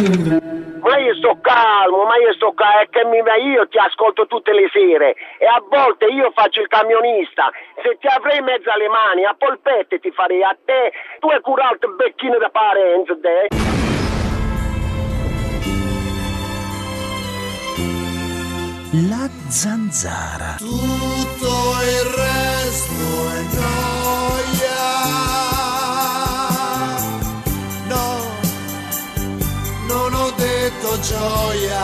Ma io sto calmo, ma io sto calmo, è che mi, io ti ascolto tutte le sere e a volte io faccio il camionista. Se ti avrei in mezzo alle mani, a polpette ti farei a te, tu hai curato il becchino da parenza, te. La zanzara. Tutto il resto gioia.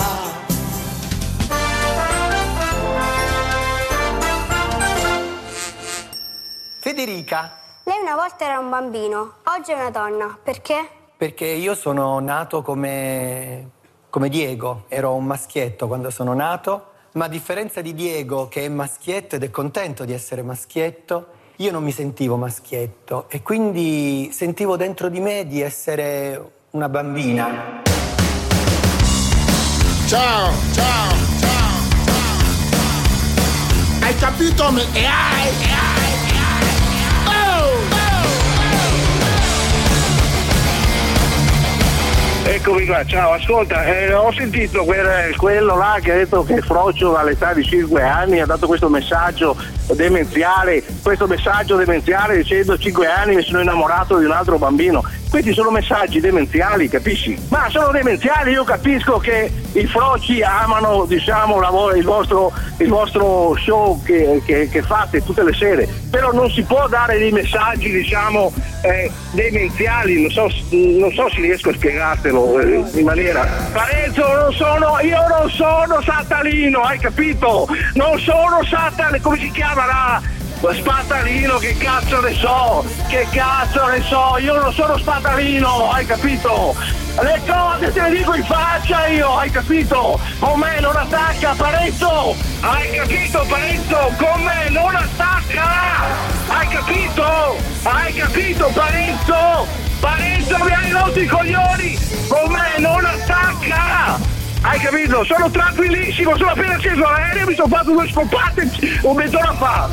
Federica, Lei una volta era un bambino, oggi è una donna. Perché? perché io sono nato come, come Diego, ero un maschietto quando sono nato, ma a differenza di Diego che è maschietto ed è contento di essere maschietto, io non mi sentivo maschietto e quindi sentivo dentro di me di essere una bambina. Ciao, ciao, ciao, ciao. Hai capito? E hai, e hai, Eccomi qua, ciao, ascolta, eh, ho sentito quel- quello là che ha detto che Frocio all'età di 5 anni ha dato questo messaggio demenziale, questo messaggio demenziale dicendo 5 anni mi sono innamorato di un altro bambino. Questi sono messaggi demenziali, capisci? Ma sono demenziali, io capisco che i froci amano, diciamo, vo- il, vostro, il vostro show che, che- che fate tutte le sere, però non si può dare dei messaggi, diciamo, eh, demenziali, non so, non so se riesco a spiegartelo eh, in maniera. Parenzo, non sono, io non sono Satalino, hai capito? Non sono Satalino, come si chiama là? Spatalino, che cazzo ne so? Che cazzo ne so? Io non sono Spatalino, hai capito? Le cose te le dico in faccia io, hai capito? Con me non attacca, Parenzo! Hai capito, Parenzo? Con me non attacca! Hai capito? Hai capito, Parenzo? Parenzo mi hai rotto i coglioni! Con me non attacca! Hai capito? Sono tranquillissimo, sono appena sceso all'aereo, mi sono fatto due scoppate un mezz'ora fa!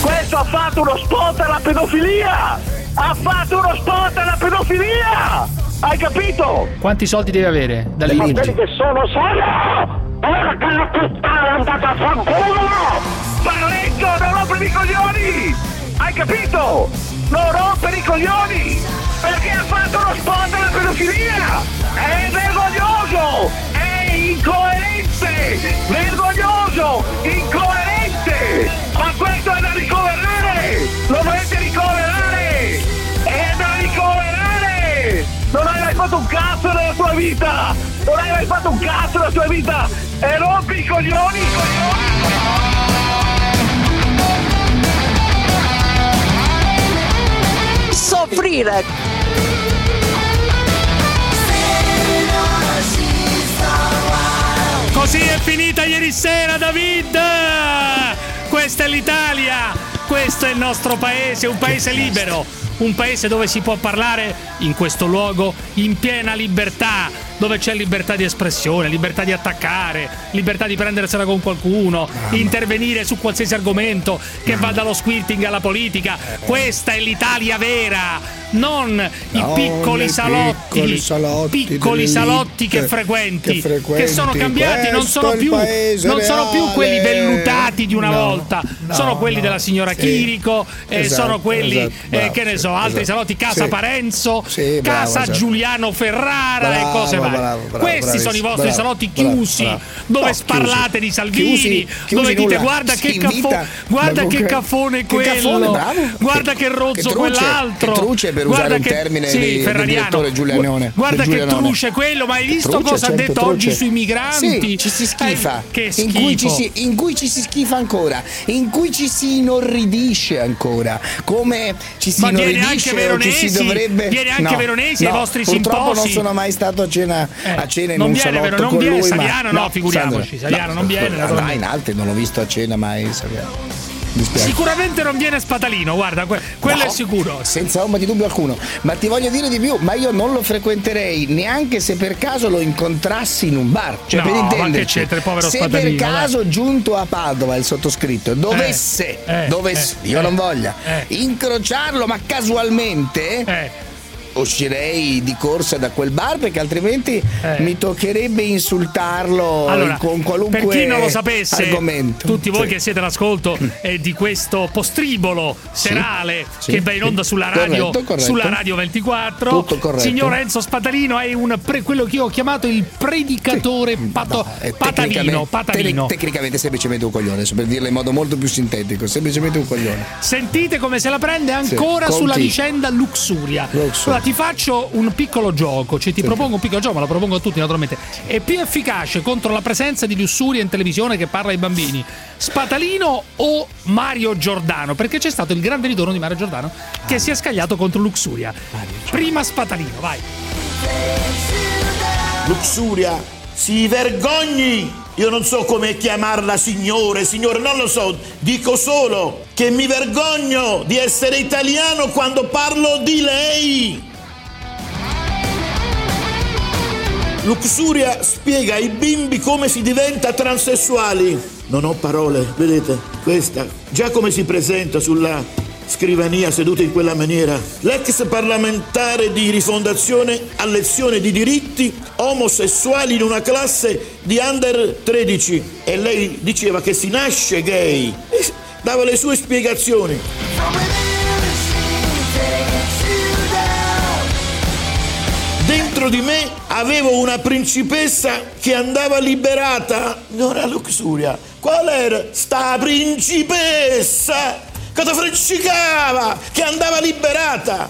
Questo ha fatto uno spot alla pedofilia! Ha fatto uno spot alla pedofilia! Hai capito? Quanti soldi deve avere? Dalle Ma Virgin. quelli che sono solo! Porca la puttana, è andata a fanculo! Paretto, non rompere i coglioni! Hai capito? Non rompere i coglioni! Perché ha fatto uno spot alla pedofilia! È vergognoso! È incoerente! Vergognoso! Incoerente! Ma questo è da ricoverare! Lo dovete ricoverare! È da ricoverare! Non hai mai fatto un cazzo nella tua vita! Non hai mai fatto un cazzo nella tua vita! E rompi i coglioni, i coglioni! Soffrire. Così è finita ieri sera, David! Questa è l'Italia! Questo è il nostro paese, un paese libero, un paese dove si può parlare in questo luogo in piena libertà, dove c'è libertà di espressione, libertà di attaccare, libertà di prendersela con qualcuno, intervenire su qualsiasi argomento che va dallo squirting alla politica. Questa è l'Italia vera, non i Non piccoli i salotti, piccoli salotti piccoli salotti che frequenti, che frequenti. sono cambiati, non sono più, non sono più quelli vellutati di una No, volta, no, sono quelli no. della signora Sì. Chirico, eh, Esatto, sono quelli, esatto, eh, bravo, che ne so, altri esatto. salotti, Casa Sì. Parenzo, Sì, bravo, Casa esatto. Giuliano Ferrara e Bravo, cose varie. Bravo, bravo, Questi sono i vostri salotti chiusi, dove No, sparlate chiusi. di Salvini, Chiusi, chiusi dove dite nulla. guarda che caffone, invita- guarda che caffone che quello, caffone, guarda che, rozzo che truce, quell'altro, che truce per guarda usare un che- termine sì, di- del direttore Giulianone, Guarda che truce quello, ma hai visto Truce, cosa ha detto truce. oggi sui migranti? Sì, ci si schifa. Eh, che in, cui ci si, in cui ci si schifa ancora, in cui ci si inorridisce ancora, come ci si Ma viene inorridisce anche o ci si Veronesi, dovrebbe viene anche No, Veronesi ai vostri purtroppo simposi. non sono mai stato a cena, a cena in non un viene, salotto vero, non con viene, lui, Saliano ma no, figuriamoci, Sandra, Saliano non viene, Ah, naturalmente. in altri non l'ho visto a cena mai, spiace. Sicuramente non viene Spatalino, guarda, que- quello No, è sicuro. Senza ombra di dubbio alcuno. Ma ti voglio dire di più, ma io non lo frequenterei neanche se per caso lo incontrassi in un bar. Cioè, No, per ma intenderci, che c'entra il povero se per caso giunto a Padova il sottoscritto dovesse, Eh, eh, dovesse, eh, io eh, non voglia, eh. incrociarlo, ma casualmente. Eh. uscirei di corsa da quel bar perché altrimenti mi toccherebbe insultarlo Allora, con qualunque per chi non lo sapesse, argomento. tutti voi Sì. che siete all'ascolto eh, di questo postribolo serale sì. che va in onda sulla radio, Corretto, corretto. sulla radio 24. Tutto corretto. Signor Enzo Spatalino è un pre- quello che io ho chiamato il predicatore pato- Eh, patavino. tecnicamente- patavino. tec- tecnicamente semplicemente un coglione, per dirlo in modo molto più sintetico, semplicemente un coglione. Sentite come se la prende ancora sulla chi? vicenda Luxuria. Allora ti faccio un piccolo gioco, cioè ti propongo un piccolo gioco, ma lo propongo a tutti naturalmente. È più efficace contro la presenza di Luxuria in televisione che parla ai bambini? Spatalino o Mario Giordano? Perché c'è stato il grande ritorno di Mario Giordano che si è scagliato contro Luxuria. Prima Spatalino, vai. Luxuria, si vergogni! Io non so come chiamarla signore, signore, non lo so. Dico solo che mi vergogno di essere italiano quando parlo di lei. Luxuria spiega ai bimbi come si diventa transessuali. Non ho parole, vedete? Questa, già come si presenta sulla scrivania seduta in quella maniera. L'ex parlamentare di rifondazione a lezione di diritti omosessuali in una classe di under 13 e lei diceva che si nasce gay. E dava le sue spiegazioni. Dentro di me avevo una principessa che andava liberata. Non era Luxuria. Qual era? Sta principessa che ti freccicava, che andava liberata.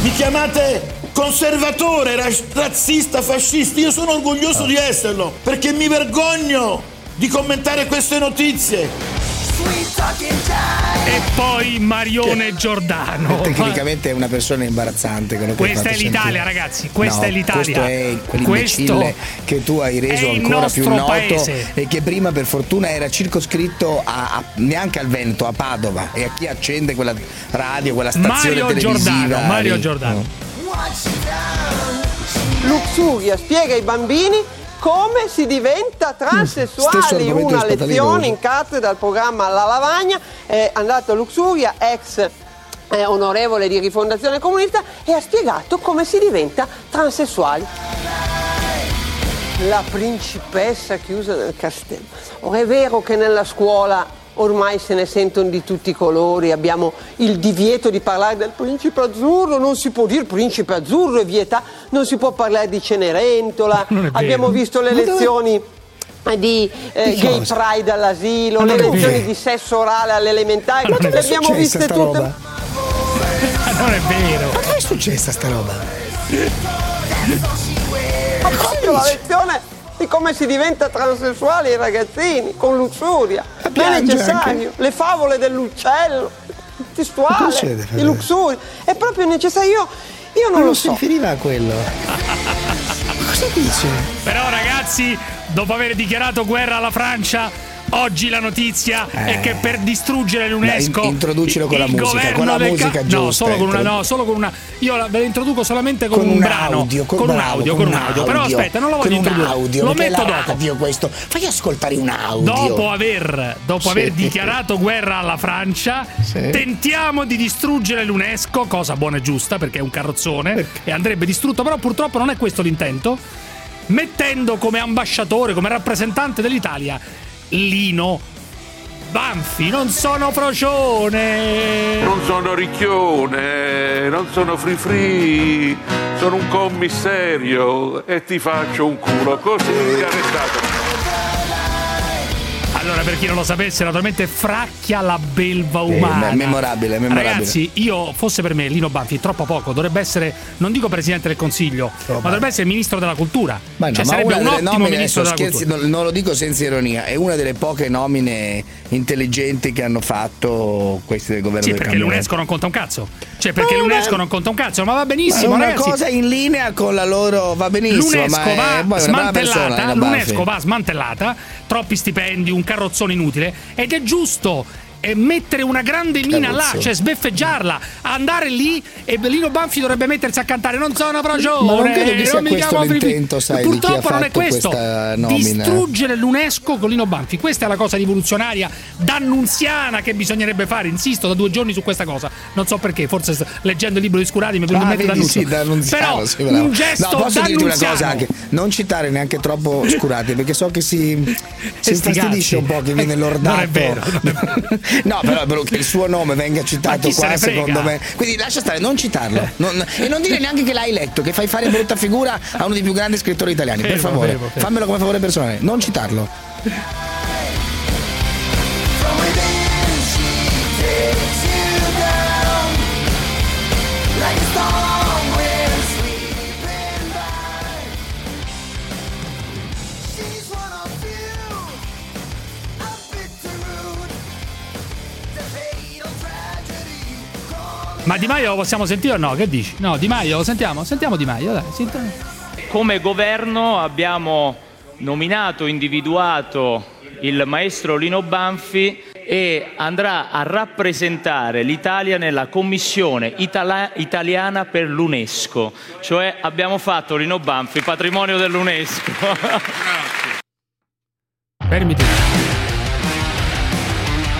Mi chiamate conservatore, ra- razzista, fascista. Io sono orgoglioso di esserlo perché mi vergogno di commentare queste notizie. E poi Marione Giordano. Tecnicamente è una persona imbarazzante. quello che hai Questa è l'Italia, sentire. ragazzi, questa No, è l'Italia. Questo è quell'imbecille Questo che tu hai reso il ancora più noto paese. e che prima per fortuna era circoscritto a, a- neanche al Veneto, a Padova e a chi accende quella radio, quella stazione Mario televisiva. Giordano, Mario. Giordano. Luxuria spiega ai bambini come si diventa transessuali. Una lezione in cattedra al programma La Lavagna. È andato a Luxuria, ex eh, onorevole di rifondazione comunista, e ha spiegato come si diventa transessuali. La principessa chiusa nel castello. Ora è vero che nella scuola ormai se ne sentono di tutti i colori, abbiamo il divieto di parlare del principe azzurro, non si può dire principe azzurro, è vietato, non si può parlare di Cenerentola, abbiamo visto le Ma dove- lezioni eh, di eh, Di gay cosa? pride all'asilo, Ma le lezioni di sesso orale alle elementari, Ma le è abbiamo successa viste tutte. roba? Non è vero. Ma dove è successa sta roba? Ma proprio la lezione di come si diventa transessuali ai ragazzini, con luxuria. Non è necessario. anche. Le favole dell'uccello, testuale, di luxuria. È proprio necessario. Io, io Ma non lo non so. si riferiva a quello. Ma cosa dice? Però ragazzi, dopo aver dichiarato guerra alla Francia, oggi la notizia è che per distruggere l'UNESco Dai, in- introducilo con la musica, con la musica no, giusta, solo con una intro- no, solo con una io la- ve la introduco solamente con, Con un, un brano, audio, con- con un audio, con un audio. Però aspetta, non lo con voglio un introdurre. audio, lo perché metto dopo. questo. Fai ascoltare un audio. Dopo aver, dopo aver dichiarato guerra alla Francia, Sì. tentiamo di distruggere l'UNESCO, cosa buona e giusta perché è un carrozzone e andrebbe distrutto, però purtroppo non è questo l'intento, mettendo come ambasciatore, come rappresentante dell'Italia Lino Banfi, non sono procione. Non sono ricchione, non sono free free, sono un commissario e ti faccio un culo così arrestato. Per chi non lo sapesse, naturalmente fracchia la belva umana. Eh, memorabile, memorabile. Ragazzi, io fosse per me Lino Banfi troppo poco, dovrebbe essere, non dico presidente del consiglio, ma dovrebbe essere ministro della cultura. Ma no, cioè, ma sarebbe una un ottimo nomine, ministro adesso della scherzi, cultura. non, non lo dico senza ironia, è una delle poche nomine intelligenti che hanno fatto questi del governo Sì, del perché l'UNESCO non conta un cazzo. Cioè, perché Ma l'UNESCO una- non conta un cazzo, ma va Ma è benissimo, una ragazzi. cosa in linea con la loro va benissimo, L'UNESCO ma è, va è persona, smantellata, Lino l'UNESCO va smantellata, troppi stipendi, un carrozzone inutile ed è giusto e mettere una grande mina là, cioè sbeffeggiarla, andare lì e Lino Banfi dovrebbe mettersi a cantare non sono Ma non credo che sia non questo l'intento, sai, Purtroppo non è questo. Distruggere l'UNESCO con Lino Banfi, questa è la cosa rivoluzionaria dannunziana che bisognerebbe fare. Insisto da due giorni su questa cosa. Non so perché, forse leggendo il libro di Scurati mi è venuto Ah, in mente vedi, sì, Però sì, un gesto no, posso dirti una cosa anche? Non citare neanche troppo Scurati perché so che si, si sti infastidisce un po' che viene Eh, lordato. non è vero, no però, però che il suo nome venga citato qua secondo me. Quindi lascia stare non citarlo. Non- e non dire neanche che l'hai letto che fai fare brutta figura a uno dei più grandi scrittori italiani. Per Fermo, favore fermo, fermo. fammelo come favore personale non citarlo Ma Di Maio lo possiamo sentire o no? Che dici? No, Di Maio lo sentiamo? Sentiamo Di Maio, dai. sentiamo. Come governo abbiamo nominato, individuato il maestro Lino Banfi e andrà a rappresentare l'Italia nella commissione itala- italiana per l'UNESCO, cioè abbiamo fatto Lino Banfi patrimonio dell'UNESCO. Fermi tutti.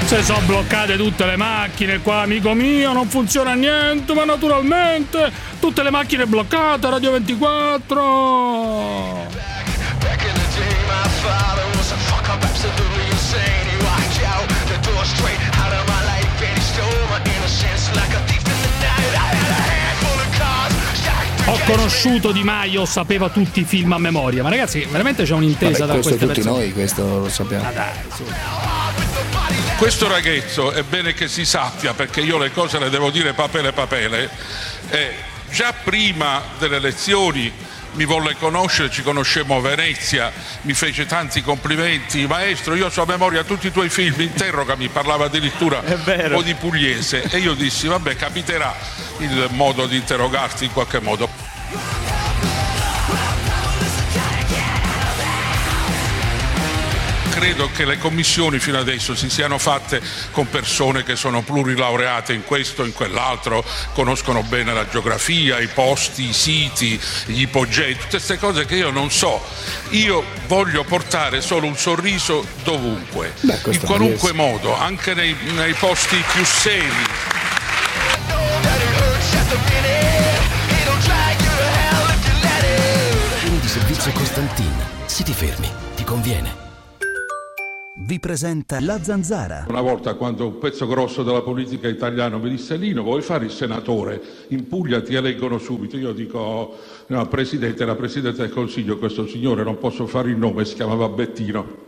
Se sono bloccate tutte le macchine qua, amico mio, non funziona niente, ma naturalmente tutte le macchine bloccate, Radio 24. Ho conosciuto Di Maio, sapeva tutti i film a memoria, ma ragazzi, veramente c'è un'intesa Vabbè, da questo queste tutti persone. noi questo lo sappiamo Ma dai, su. Questo ragazzo è bene che si sappia, perché io le cose le devo dire papele papele. eh, già prima delle elezioni mi volle conoscere, ci conoscemmo a Venezia, mi fece tanti complimenti. Maestro, io so a memoria tutti i tuoi film, interrogami, parlava addirittura un po' di pugliese. E io dissi, vabbè, capiterà il modo di interrogarti in qualche modo. Credo che le commissioni fino adesso si siano fatte con persone che sono plurilaureate in questo, in quell'altro, conoscono bene la geografia, i posti, i siti, gli ipogei, tutte queste cose che io non so. Io voglio portare solo un sorriso dovunque, Beh, in qualunque modo, anche nei, nei posti più seri. di servizio Costantin. Se ti fermi, ti conviene. Vi presenta La Zanzara. Una volta quando un pezzo grosso della politica italiana mi disse Lino vuoi fare il senatore? In Puglia ti eleggono subito. Io dico no, Presidente, la Presidente del Consiglio, questo signore non posso fare il nome, si chiamava Bettino.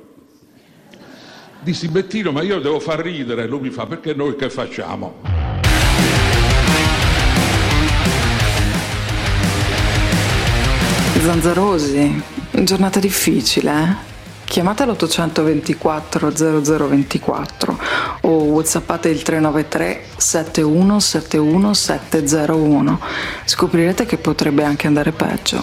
Dissi Bettino ma io devo far ridere, lui mi fa perché noi che facciamo? Zanzarosi, giornata difficile, eh? Chiamate l'824 0024 o whatsappate il 393 7171 701. Scoprirete che potrebbe anche andare peggio.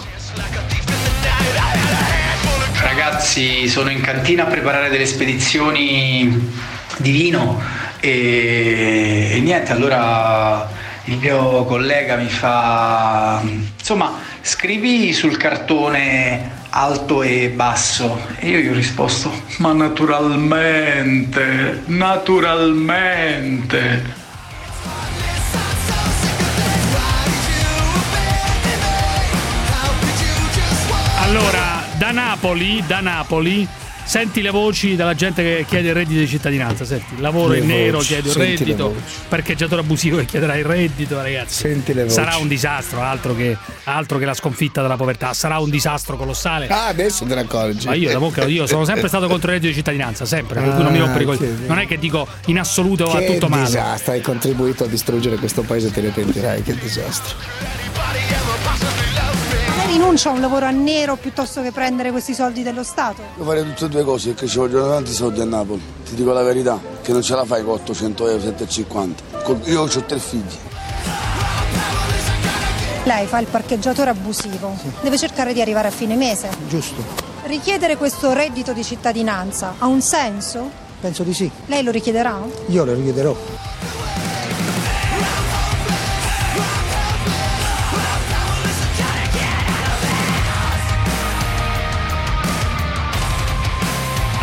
Ragazzi, sono in cantina a preparare delle spedizioni di vino e, e niente, allora il mio collega mi fa, insomma, scrivi sul cartone alto e basso e io gli ho risposto, ma naturalmente, naturalmente. Allora, da Napoli, da Napoli, senti le voci della gente che chiede il reddito di cittadinanza. Senti, lavoro Le in nero, voci, chiedo il senti le reddito, parcheggiatore abusivo che chiederà il reddito, ragazzi. Senti le voci. Sarà un disastro, altro che, altro che la sconfitta della povertà. Sarà un disastro colossale. ah adesso te ne accorgi Ma io, da poco, io sono sempre stato contro il reddito di cittadinanza, sempre, cui non mi Ah, rompere i coglioni. che- Non è che dico in assoluto che tutto male. disastro hai contribuito a distruggere questo paese te ne pentirai che disastro rinuncia a un lavoro a nero piuttosto che prendere questi soldi dello Stato? Io farei tutte e due cose perché ci vogliono tanti soldi a Napoli. Ti dico la verità, che non ce la fai con 800 euro, 750. Col- Io ho tre figli. Lei fa il parcheggiatore abusivo, deve cercare di arrivare a fine mese. Giusto. Richiedere questo reddito di cittadinanza ha un senso? Penso di sì. Lei lo richiederà? Io lo richiederò.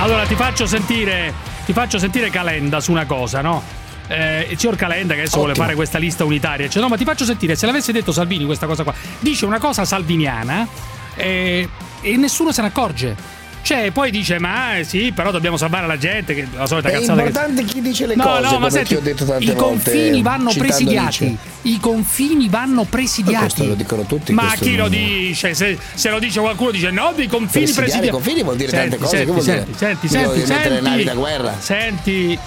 Allora ti faccio sentire, ti faccio sentire Calenda su una cosa, no? Eh, il signor Calenda che adesso vuole fare questa lista unitaria, cioè, no, ma ti faccio sentire, se l'avesse detto Salvini questa cosa qua, dice una cosa salviniana eh, e nessuno se ne accorge. Cioè, poi dice, ma eh, sì, però dobbiamo salvare la gente, che la solita È cazzata che... importante chi dice le No, cose, no, ma senti, i volte, confini vanno presidiati. Nietzsche. I confini vanno Ma presidiati. questo lo dicono tutti, Ma chi lo non- dice? Se, se lo dice qualcuno dice no, dei confini Presidiare presidiati. i confini vuol dire tante cose, Senti, senti, dire? senti, senti, mettere le senti, navi da guerra? Senti,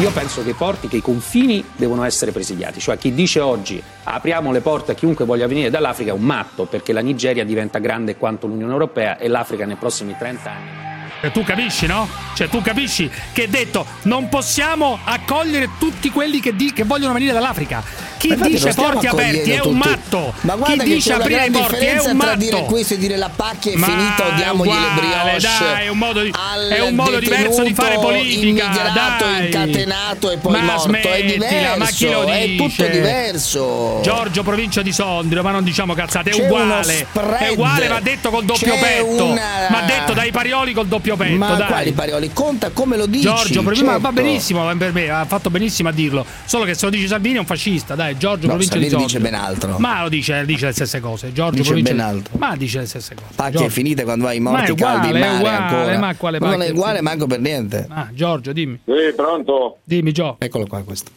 Io penso che porti che i confini devono essere presidiati, cioè chi dice oggi apriamo le porte a chiunque voglia venire dall'Africa è un matto perché la Nigeria diventa grande quanto l'Unione Europea e l'Africa nei prossimi 30 anni. E tu capisci, no? Cioè, tu capisci che è detto non possiamo accogliere tutti quelli che, di- che vogliono venire dall'Africa. Chi Ma dice porti aperti è un matto. Ma Chi guarda che dice aprire i porti è un matto. dire questo e dire la pacchia è Ma finita, è odiamogli le uguale, brioche. dai, è un modo, di- è un modo diverso di fare politica. dai. incatenato e poi Ma morto. È smettila, diverso, ma chi lo è tutto dice? diverso. Giorgio, provincia di Sondrio, ma non diciamo cazzate, è C'è uguale. È uguale, va detto col doppio C'è petto. una- Ma detto dai parioli col doppio petto, Ma dai. quali parole? Conta come lo dici. Giorgio, provincia- ma va certo. benissimo ma per me, ha fatto benissimo a dirlo. Solo che se lo dice Salvini è un fascista, dai, Giorgio, No, provincia Salvini di dice Sondrio. ben altro. Ma lo dice, dice le stesse cose. Giorgio, Dice provincia ben altro. Ma dice le stesse cose. Pacchia è Giorgio. finita quando hai i Ma è morti caldi in uguale, è mare uguale, ancora. ma quale non è uguale manco per niente. Ah, Giorgio, dimmi. Sì, pronto? Dimmi, Gio. Eccolo qua questo.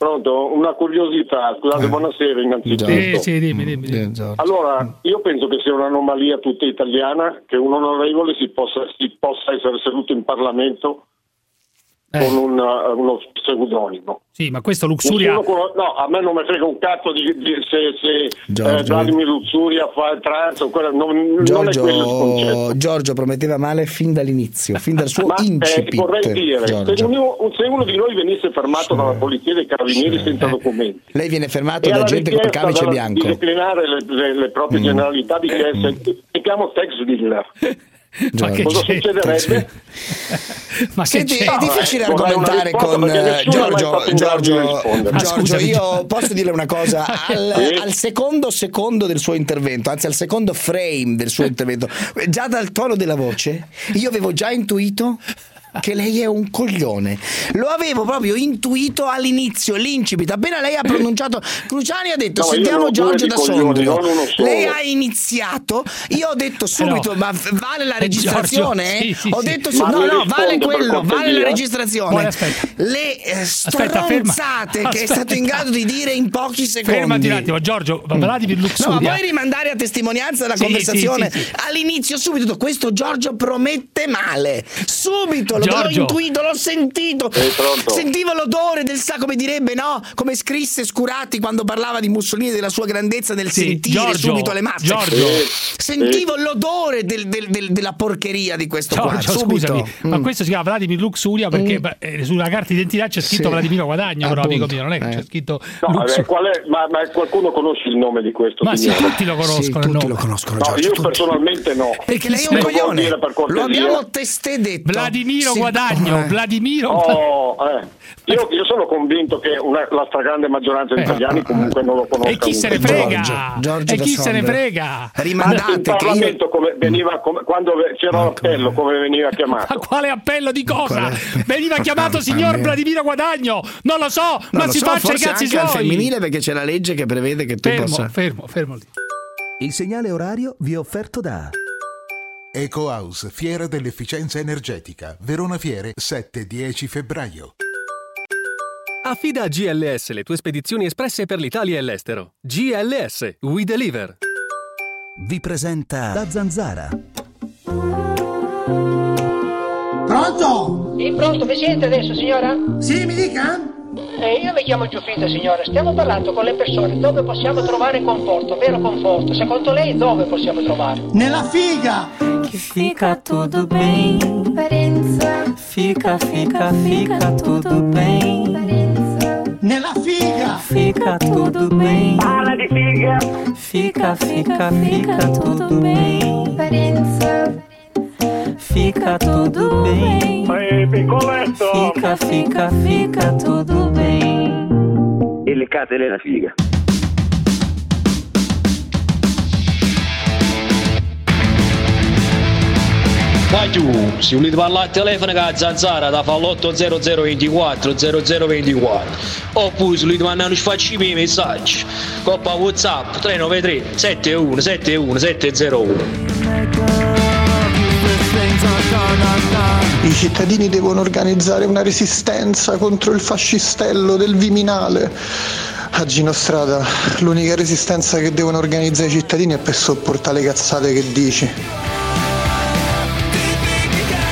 Pronto? Una curiosità, scusate, buonasera innanzitutto. Sì, sì, dimmi, dimmi. dimmi. Allora, io penso che sia un'anomalia tutta italiana che un onorevole si possa, si possa essere seduto in Parlamento Eh. con un, uh, uno pseudonimo. Sì, ma questo Luxuria. Nessuno no, a me non mi frega un cazzo di, di- se, se Giorgio. eh, Vladimir Luxuria fa il trans, o quello- non, non è quello il concetto. Giorgio, Giorgio prometteva male fin dall'inizio, fin dal suo Ma eh, incipit. vorrei dire, se Giorgio. uno, se uno di noi venisse fermato dalla polizia dai carabinieri senza documenti Lei viene fermato e da gente con camice bianco. di declinare le, le- le proprie Mm. generalità di che si chiamo tax dealer. Ma che Cosa c'è? succederebbe? Ma che Senti, c'è? è difficile eh, una argomentare con eh, Giorgio. Giorgio. Ah, Giorgio, io Giorgio. posso dire una cosa. Al, Sì. al secondo secondo del suo intervento, anzi al secondo frame del suo intervento, già dal tono della voce, io avevo già intuito che lei è un coglione. Lo avevo proprio intuito all'inizio, l'incipit. Appena lei ha pronunciato Cruciani ha detto No, sentiamo Giorgio da Sondrio. Lei ha iniziato, io ho detto subito, no. ma vale la Eh, registrazione? Giorgio, sì, sì, ho detto Ma su- no, no, vale quello, vale la registrazione. Poi aspetta. Le eh, Aspetta, ferma. stronzate che è Aspetta. stato in grado di dire in pochi secondi. Fermati un attimo, Giorgio, Vladimir No, ma Luxuria. puoi rimandare a testimonianza la Sì, conversazione sì, sì, sì. all'inizio subito questo Giorgio promette male subito lo- l'ho Giorgio. intuito l'ho sentito sentivo l'odore del sa come direbbe no come scrisse Scurati quando parlava di Mussolini della sua grandezza nel Sì, sentire Giorgio, subito le masse Giorgio. sentivo l'odore del- del- del- della porcheria di questo qua Giorgio, subito scusami, ma Mm. questo si chiama Vladimir Luxuria perché Mm. beh, eh, sulla carta d'identità c'è scritto Sì. Vladimiro Guadagno, però amico mio, non è che c'è Eh. scritto No, Luxuria. eh, qual è- ma, ma qualcuno conosce il nome di questo Ma sì, signore? tutti lo conoscono Sì, tutti lo conoscono No, Giorgio io tutti. personalmente no. perché lei è un coglione lo abbiamo testé detto Vladimiro Sì. Guadagno, Eh. Vladimiro Oh, eh. io, io sono convinto che una- la stragrande maggioranza degli Eh. italiani comunque non lo conosca. E chi se ne Giorgio. frega? Giorgio e da chi se ne frega? Ma rimandate in che io Parlamento come veniva, come- quando c'era l'appello, come veniva Ma chiamato? quale appello di cosa? Veniva chiamato signor mia. Vladimiro Guadagno? Non lo so, No, ma lo si so, faccia i cazzi anche al suoi. femminile perché c'è la legge che prevede che tu Fermo, possa fermo, fermo lì. Il segnale orario vi è offerto da EcoHouse, Fiera dell'Efficienza Energetica, Verona Fiere, 7-10 febbraio. Affida a GLS le tue spedizioni espresse per l'Italia e l'estero. GLS, we deliver. vi presenta La Zanzara. Pronto? Sì, pronto, mi sente adesso, signora? Sì, mi dica? Eh, io mi chiamo Giuffrida, signora. Stiamo parlando con le persone dove possiamo trovare conforto, vero conforto. Secondo lei dove possiamo trovare? Nella figa! Que fica tudo bem. Fica, fica, fica tudo bem. Nella figa! Fica tudo bem. Parla di figa! Fica, fica, fica tudo bem. Fica tudo bem. Baby, Corretto. Fica, fica, fica tudo bem. E le catene la figa. Vai giù, se volete parlare al telefono con la zanzara da fa l'80024 0024 oppure se volete mandare sfacci i messaggi coppa whatsapp 393 71 71 701 I cittadini devono organizzare una resistenza contro il fascistello del Viminale. A Gino Strada, l'unica resistenza che devono organizzare i cittadini è per sopportare le cazzate che dici.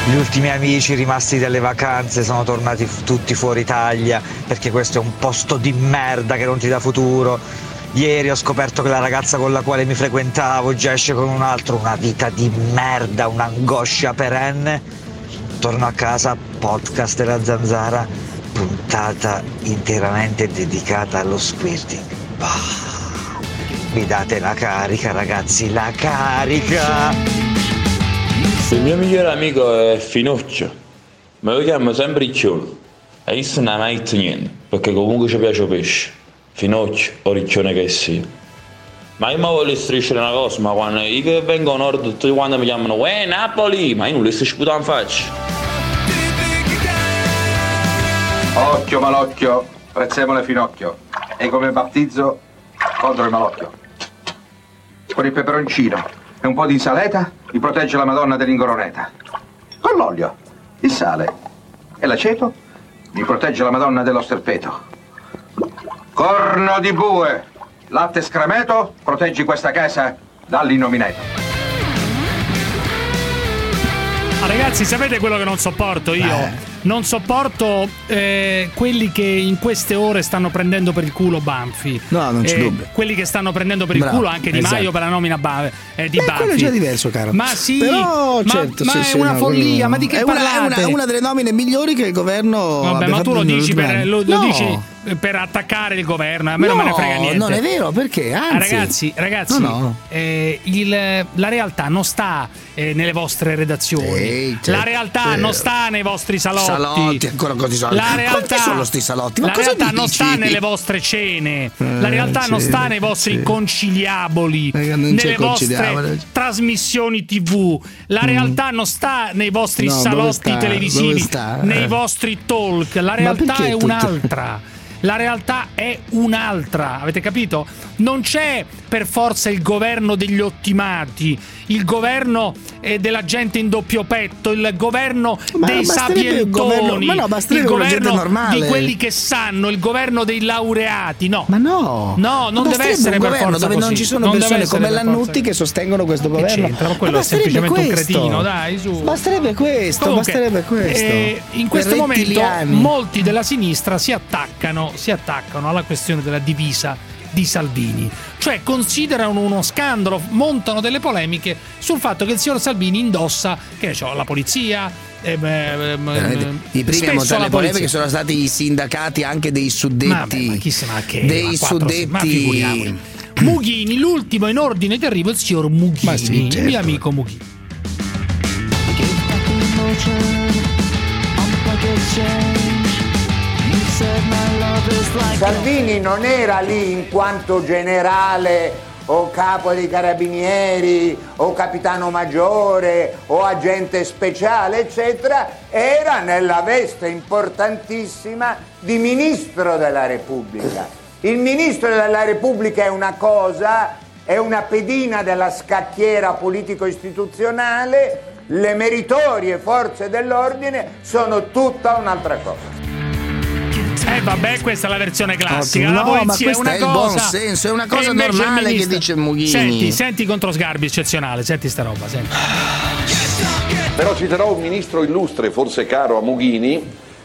Gli ultimi amici rimasti dalle vacanze sono tornati tutti fuori Italia perché questo è un posto di merda che non ti dà futuro. Ieri ho scoperto che la ragazza con la quale mi frequentavo già esce con un altro, una vita di merda, un'angoscia perenne. Torno a casa, podcast della zanzara, puntata interamente dedicata allo squirting. Bah. Mi date la carica, ragazzi, la carica! Il mio migliore amico è Finocchio, ma lo chiamo sempre Riccione. E io non ha mai detto niente, perché comunque ci piace il pesce. Finocchio o Riccione che sia. Ma io mi voglio strisciare una cosa, ma quando io che vengo a nord tutti quanti mi chiamano Uè Napoli, ma io non li sto sputando in faccia. Occhio malocchio, prezzemolo finocchio. E come battizzo contro il malocchio. Con il peperoncino e un po' di insalata mi protegge la Madonna dell'Ingoroneta. Con l'olio, il sale e l'aceto mi protegge la Madonna dello sterpeto. Corno di bue, latte scremeto, proteggi questa casa dall'innominato. Ma ragazzi, sapete quello che non sopporto io? Non sopporto eh, quelli che in queste ore stanno prendendo per il culo Banfi. No, non c'è Eh, dubbio. Quelli che stanno prendendo per il Bravo, culo anche Di esatto. Maio per la nomina Ba- eh, di Beh, Banfi. quello è già diverso, caro. Ma sì, Però, ma, certo, ma sì, è sì, una no, follia. quello- Ma di che è una, è parlate? una- una delle nomine migliori che il governo Vabbè, abbia ma tu lo dici, per, lo, lo No, dici per attaccare il governo. A me non me ne No, frega niente. non è vero, perché? Ah, Anzi. ragazzi, ragazzi, No, no. eh, il- la realtà non sta eh, nelle vostre redazioni. Certo, la realtà certo. non sta nei vostri salotti. Salotti, ancora così salotti. La realtà, sono sti salotti? Ma la realtà non sta nelle vostre cene. la Eh, realtà non sì, sta nei vostri sì. conciliaboli. non c'è Nelle vostre trasmissioni TV. La realtà non sta nei vostri No, salotti televisivi, nei Eh. vostri talk. La realtà è un'altra. La realtà è un'altra, avete capito? Non c'è per forza il governo degli ottimati, il governo eh, della gente in doppio petto, il governo Ma dei sapientoni, ma no, il governo di quelli che sanno, il governo dei laureati. No, Ma no, no, non Ma deve essere un governo dove non così. ci sono Non persone come Lannutti che sostengono questo governo. c'entra? Ma quello è basterebbe semplicemente un questo. cretino, dai, su. Basterebbe questo, Comunque, basterebbe questo. eh, in questo momento molti della sinistra si attaccano, si attaccano alla questione della divisa di Salvini, cioè considerano uno scandalo, montano delle polemiche sul fatto che il signor Salvini indossa, che ne so, la polizia. ehm, ehm, Veramente. ehm, I primi a montare le polemiche sono stati i sindacati anche dei suddetti. Ma chi se ne ha che dei suddetti. ma. Mughini, l'ultimo in ordine di arrivo, il signor Mughini, Ma sì, il certo. mio amico Mughini. Salvini non era lì in quanto generale o capo dei carabinieri o capitano maggiore o agente speciale, eccetera, era nella veste importantissima di ministro della Repubblica. Il ministro della Repubblica è una cosa, è una pedina della scacchiera politico-istituzionale, le meritorie forze dell'ordine sono tutta un'altra cosa. Eh vabbè, questa è la versione classica. Ottimo. la No, ma è questo una è il cosa. buon senso, è una cosa e normale che dice Mughini. Senti, senti contro Sgarbi eccezionale, senti sta roba, senti. Però citerò un ministro illustre, forse caro a Mughini,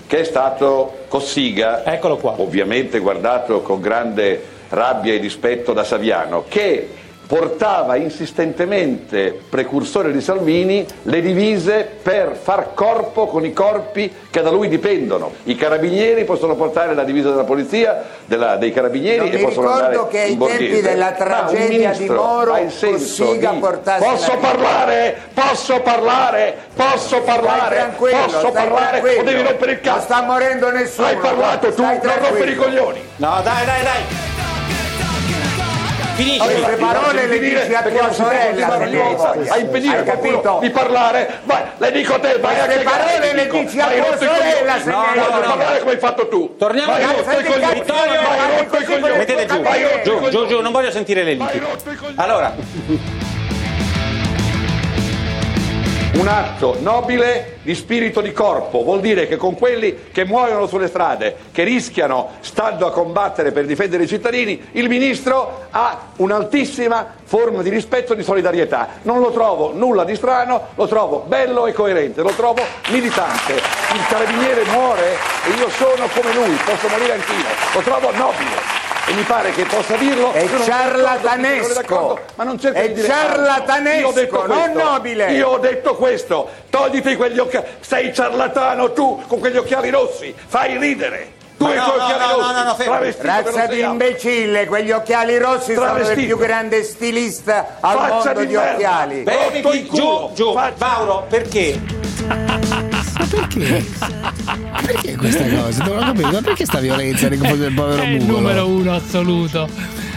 che è stato Cossiga. Eccolo qua. Ovviamente guardato con grande rabbia e dispetto da Saviano, che portava insistentemente, precursore di Salvini, le divise per far corpo con i corpi che da lui dipendono. I carabinieri possono portare la divisa della polizia, della- dei carabinieri Non e possono andare ricordo che ai in borghese. tempi della tragedia di ministro Moro ha il senso Cossiga di- portasse Posso la- parlare? Posso parlare? Posso parlare? Posso parlare? O devi rompere il cazzo? Non sta morendo nessuno. Hai parlato tu, non rompere i coglioni. No, dai, dai, dai. Finisci. Queste parole le dici a tua sorella a impedire Hai capito? di parlare. Vai, le dico a te, vai a cagare, parole le dici a tua sorella se No, ne hai no, voglia. no, parlare come hai fatto tu. Torniamo vai rotto i coglioni. Vittorio, vai rotto i coglioni. Mettete giù. Giù, giù, giù, non voglio sentire le liti. Allora, Un atto nobile di spirito di corpo, vuol dire che con quelli che muoiono sulle strade, che rischiano, stando a combattere per difendere i cittadini, il ministro ha un'altissima forma di rispetto e di solidarietà. Non lo trovo nulla di strano, lo trovo bello e coerente, lo trovo militante. Il carabiniere muore e io sono come lui, posso morire anch'io, lo trovo nobile. E mi pare che possa dirlo. È ciarlatanesco. Ma non cerca È di dire ciarlatanesco, Io ho detto non questo. nobile. Io ho detto questo. Togliti quegli occhiali. Sei ciarlatano tu con quegli occhiali rossi. Fai ridere. Tu e i no, tuoi no, occhiali no, rossi. no, no, no, travestito Razza di imbecille, quegli occhiali rossi sono il Travestito. più grande stilista al Faccia mondo di di, occhiali. Il giù, giù. Mauro, perché? Perché? Perché questa cosa? Non ho capito. Ma perché sta violenza nei confronti del povero È il numero uno assoluto.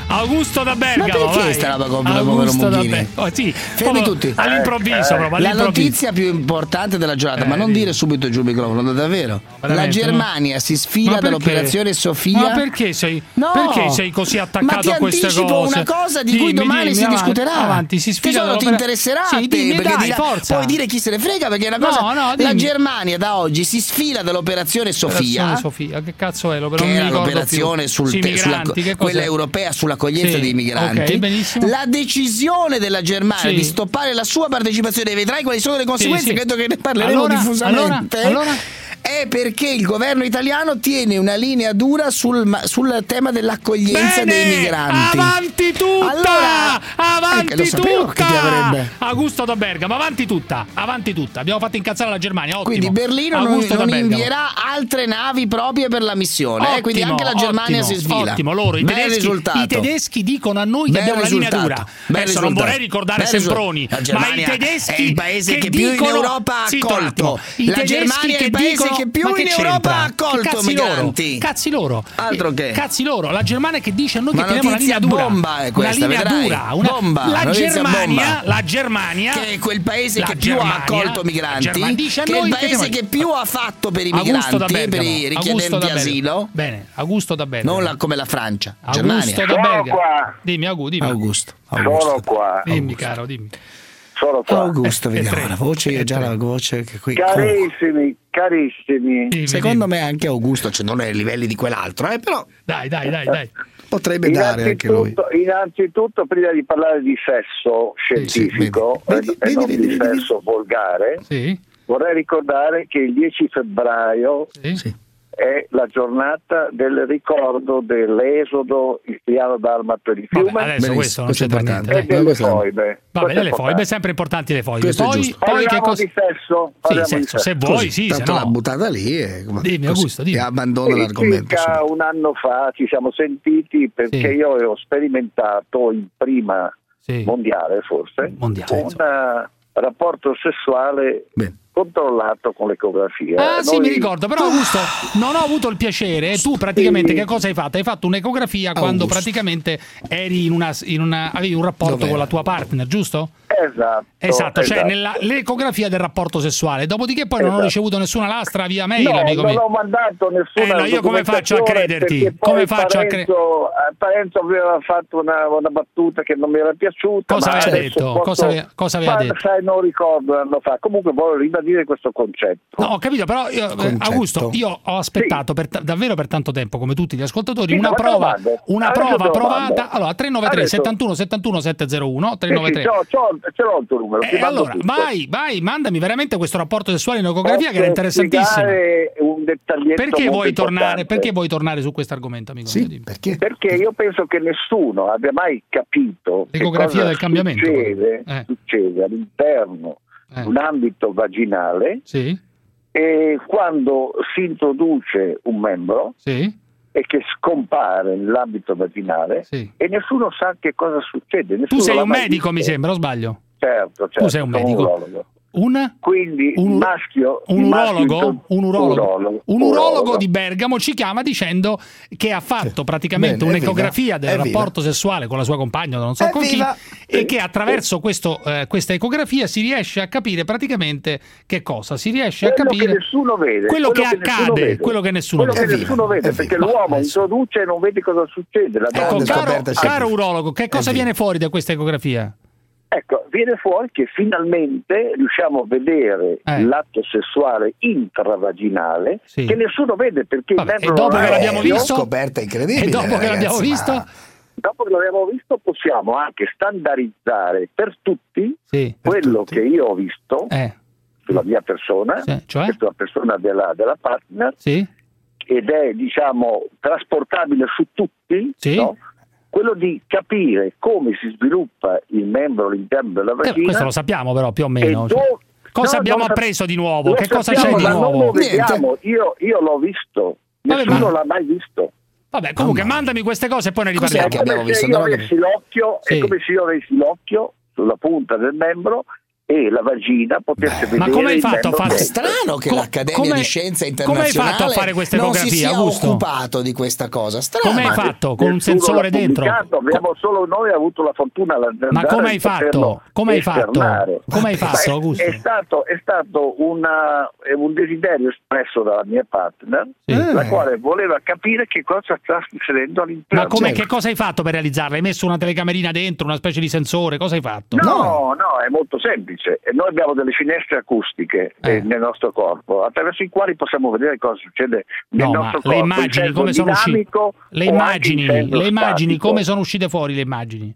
Augusto da Bergamo. Ma perché vai. sta roba con Augusto da? Bergamo. Oh, sì, Fermi proprio tutti. All'improvviso, proprio, La all'improvviso. notizia più importante della giornata, ma non dire subito giù il microfono, davvero. La Germania si sfila Ma dall'operazione Sofia. Ma perché sei, No. perché sei così attaccato Ma a queste anticipo cose? una cosa di Dimmi, cui domani dimmi, si avanti, discuterà. Avanti, si sfida Tesoro, ti interesserà a Sì, te, dimmi, perché dai, forza. puoi dire chi se ne frega perché è una No, cosa no, la dimmi. Germania da oggi si sfila dall'operazione Sofia. Sofia, che cazzo è l'opera? che era l'operazione sul sulla- quella europea sull'accoglienza Sì, dei migranti. ok, benissimo. La decisione della Germania Sì. di stoppare la sua partecipazione, vedrai quali sono le conseguenze, credo che ne parleremo Allora, diffusamente. allora, allora? È perché il governo italiano tiene una linea dura sul, sul tema dell'accoglienza Bene, dei migranti. Avanti tutta! Allora, avanti eh, tutta! che. Augusto da Bergamo, avanti tutta, avanti tutta. Abbiamo fatto incazzare la Germania, ottimo. Quindi Berlino non, Augusto non Bergamo. invierà altre navi proprie per la missione. eh, quindi Ottimo, anche la Germania ottimo, si sfila. Ottimo, loro, i tedeschi, risultato. i tedeschi dicono a noi che Bel abbiamo la linea risultato. dura. Bel Adesso non risultato. vorrei ricordare Bel risultato. Semproni, ma i tedeschi è il paese che, più in dicono- Europa ha accolto. La Germania è il paese dicono- che più ma che in Europa ha accolto cazzi migranti. Loro? Cazzi loro. Altro Eh, che. Cazzi loro. La Germania che dice a noi Una che teniamo la linea dura. bomba è questa, una linea vedrai. dura. Una... Bomba, La Germania, bomba. la Germania che è quel paese che più ha Germania- accolto la migranti, Germania dice a che è il paese che più ha fatto per i Augusto da migranti, per i Augusto richiedenti asilo. Bene, Augusto da Bergamo. Non la- come la Francia, Augusto Germania. da Bergamo. Dimmi, Augu, dimmi. Augusto. Sono qua. Dimmi, caro, dimmi. Sono qua. Augusto, Eh, vediamo eh, la voce, io eh, già la voce che qui. Carissimi, carissimi. Secondo me anche Augusto, cioè non è ai livelli di quell'altro, eh, però Dai, dai, dai, dai. potrebbe dare anche lui. Innanzitutto, innanzitutto, prima di parlare di sesso scientifico vedi, e vedi, non vedi, di vedi, sesso volgare, Sì. vorrei ricordare che il 10 febbraio è la giornata del ricordo dell'esodo il piano dalmato di Vabbè, fiume adesso questo non c'entra niente. e dai. delle foibe. Va Questo bene, è le foibe, sempre importanti le foibe. Questo è Poi, giusto. poi che cosa... di sesso? Sì, sesso, se vuoi, Così, sì, se tanto no. l'ha buttata lì e, Dimmi, Augusto, dimmi. e abbandona Sì, l'argomento. Circa un anno fa ci siamo sentiti perché Sì. io ho sperimentato in prima Sì. mondiale forse Mondiale, un eh, rapporto sessuale controllato con l'ecografia. Ah, sì, Noi- mi ricordo, però Augusto, non ho avuto il piacere. E tu praticamente che cosa hai fatto? Hai fatto un'ecografia quando Augusto. praticamente eri in una, in una- avevi un rapporto Dov'era? con la tua partner, giusto? Esatto. Esatto, cioè esatto. nella- l'ecografia del rapporto sessuale. Dopodiché poi non ho Esatto. ricevuto nessuna lastra via mail, No, amico non mio. ho mandato nessuna Eh, no, io come faccio a crederti? Come faccio a cre- Parenzo, eh, Parenzo aveva fatto una, una battuta che non mi era piaciuta. Cosa aveva detto? posso- Cosa aveva- cosa aveva ma, detto? Sai, non ricordo un anno fa. Comunque voglio ribadire questo concetto. No, ho capito, però io, eh. Augusto, io ho aspettato per ta- davvero per tanto tempo, come tutti gli ascoltatori, Sì, una prova, mando. una Adesso prova provata. Allora, 393 Adesso- 71 71 701 Sì, sì, 393. c'ho- c'ho- ce l'ho il tuo numero. E mando allora, tutto. vai, vai, mandami veramente questo rapporto sessuale in ecografia che era interessantissimo. un Perché molto vuoi, tornare, perché vuoi tornare su questo argomento, amico mio? Dimmi. perché? Perché io penso che nessuno abbia mai capito che L'ecografia cosa del cambiamento, succede, Eh. succede all'interno Eh. un ambito vaginale Sì, e quando si introduce un membro sì, e che scompare nell'ambito vaginale sì. e nessuno sa che cosa succede. Tu sei un medico, mi visto. sembra, o sbaglio? Certo, certo. Tu sei un sono medico. urologo. Un? Quindi il maschio, Un urologo? Un urologo? urologo. Un urologo di Bergamo ci chiama dicendo che ha fatto praticamente Bene, un'ecografia del evviva. rapporto sessuale con la sua compagna, non so con chi, Evviva. e che attraverso questo, eh, questa ecografia si riesce a capire praticamente che cosa? Si riesce a quello capire che nessuno vede, quello che nessuno accade, vede. quello che nessuno Quello vede. che nessuno vede, perché l'uomo introduce e non vede cosa succede. La Ecco, donna- caro, caro urologo, che cosa viene fuori da questa ecografia? Ecco, viene fuori che finalmente riusciamo a vedere Eh. l'atto sessuale intravaginale Sì. che nessuno vede perché il Vabbè, e dopo che non è- l'abbiamo visto? scoperta incredibile. E dopo che l'abbiamo ragazzi, visto? ma- Dopo che l'abbiamo visto possiamo anche standardizzare per tutti Sì. quello che io ho visto Eh, sulla mia persona, Sì, cioè? sulla persona della, della partner, sì? ed è diciamo trasportabile su tutti, Sì. no? Quello di capire come si sviluppa il membro all'interno della Eh, vagina. questo lo sappiamo però più o meno. do- cioè. Cosa No, abbiamo appreso di nuovo? lo Che cosa c'è di nuovo? lo vediamo, io, io l'ho visto, Vabbè, nessuno ma- l'ha mai visto. Vabbè, comunque mandami queste cose e poi ne riparliamo. È come se io avessi l'occhio, Sì. è come se io avessi l'occhio sulla punta del membro e la vagina potesse vedere Ma come hai fatto a fare. Strano che Co- l'Accademia come- di Scienze come hai Internazionale fatto a fare questa non si sia Augusto? occupato di questa cosa. Strano. Come hai fatto? Con un sensore dentro? Abbiamo solo noi avuto la fortuna Ma come hai fatto? Come hai fatto? Come hai fatto, è- Augusto? È stato, è stato una- è un desiderio espresso dalla mia partner, la quale voleva capire che cosa sta succedendo all'interno. Ma come, che cosa hai fatto per realizzarla? Hai messo una telecamerina dentro, una specie di sensore? Cosa hai fatto? No, no, è molto semplice. E Noi abbiamo delle finestre acustiche Eh. eh, nel nostro corpo, attraverso i quali possiamo vedere cosa succede nel No, nostro le corpo. in immagini come sono dinamico Le immagini, le immagini come sono uscite fuori le immagini?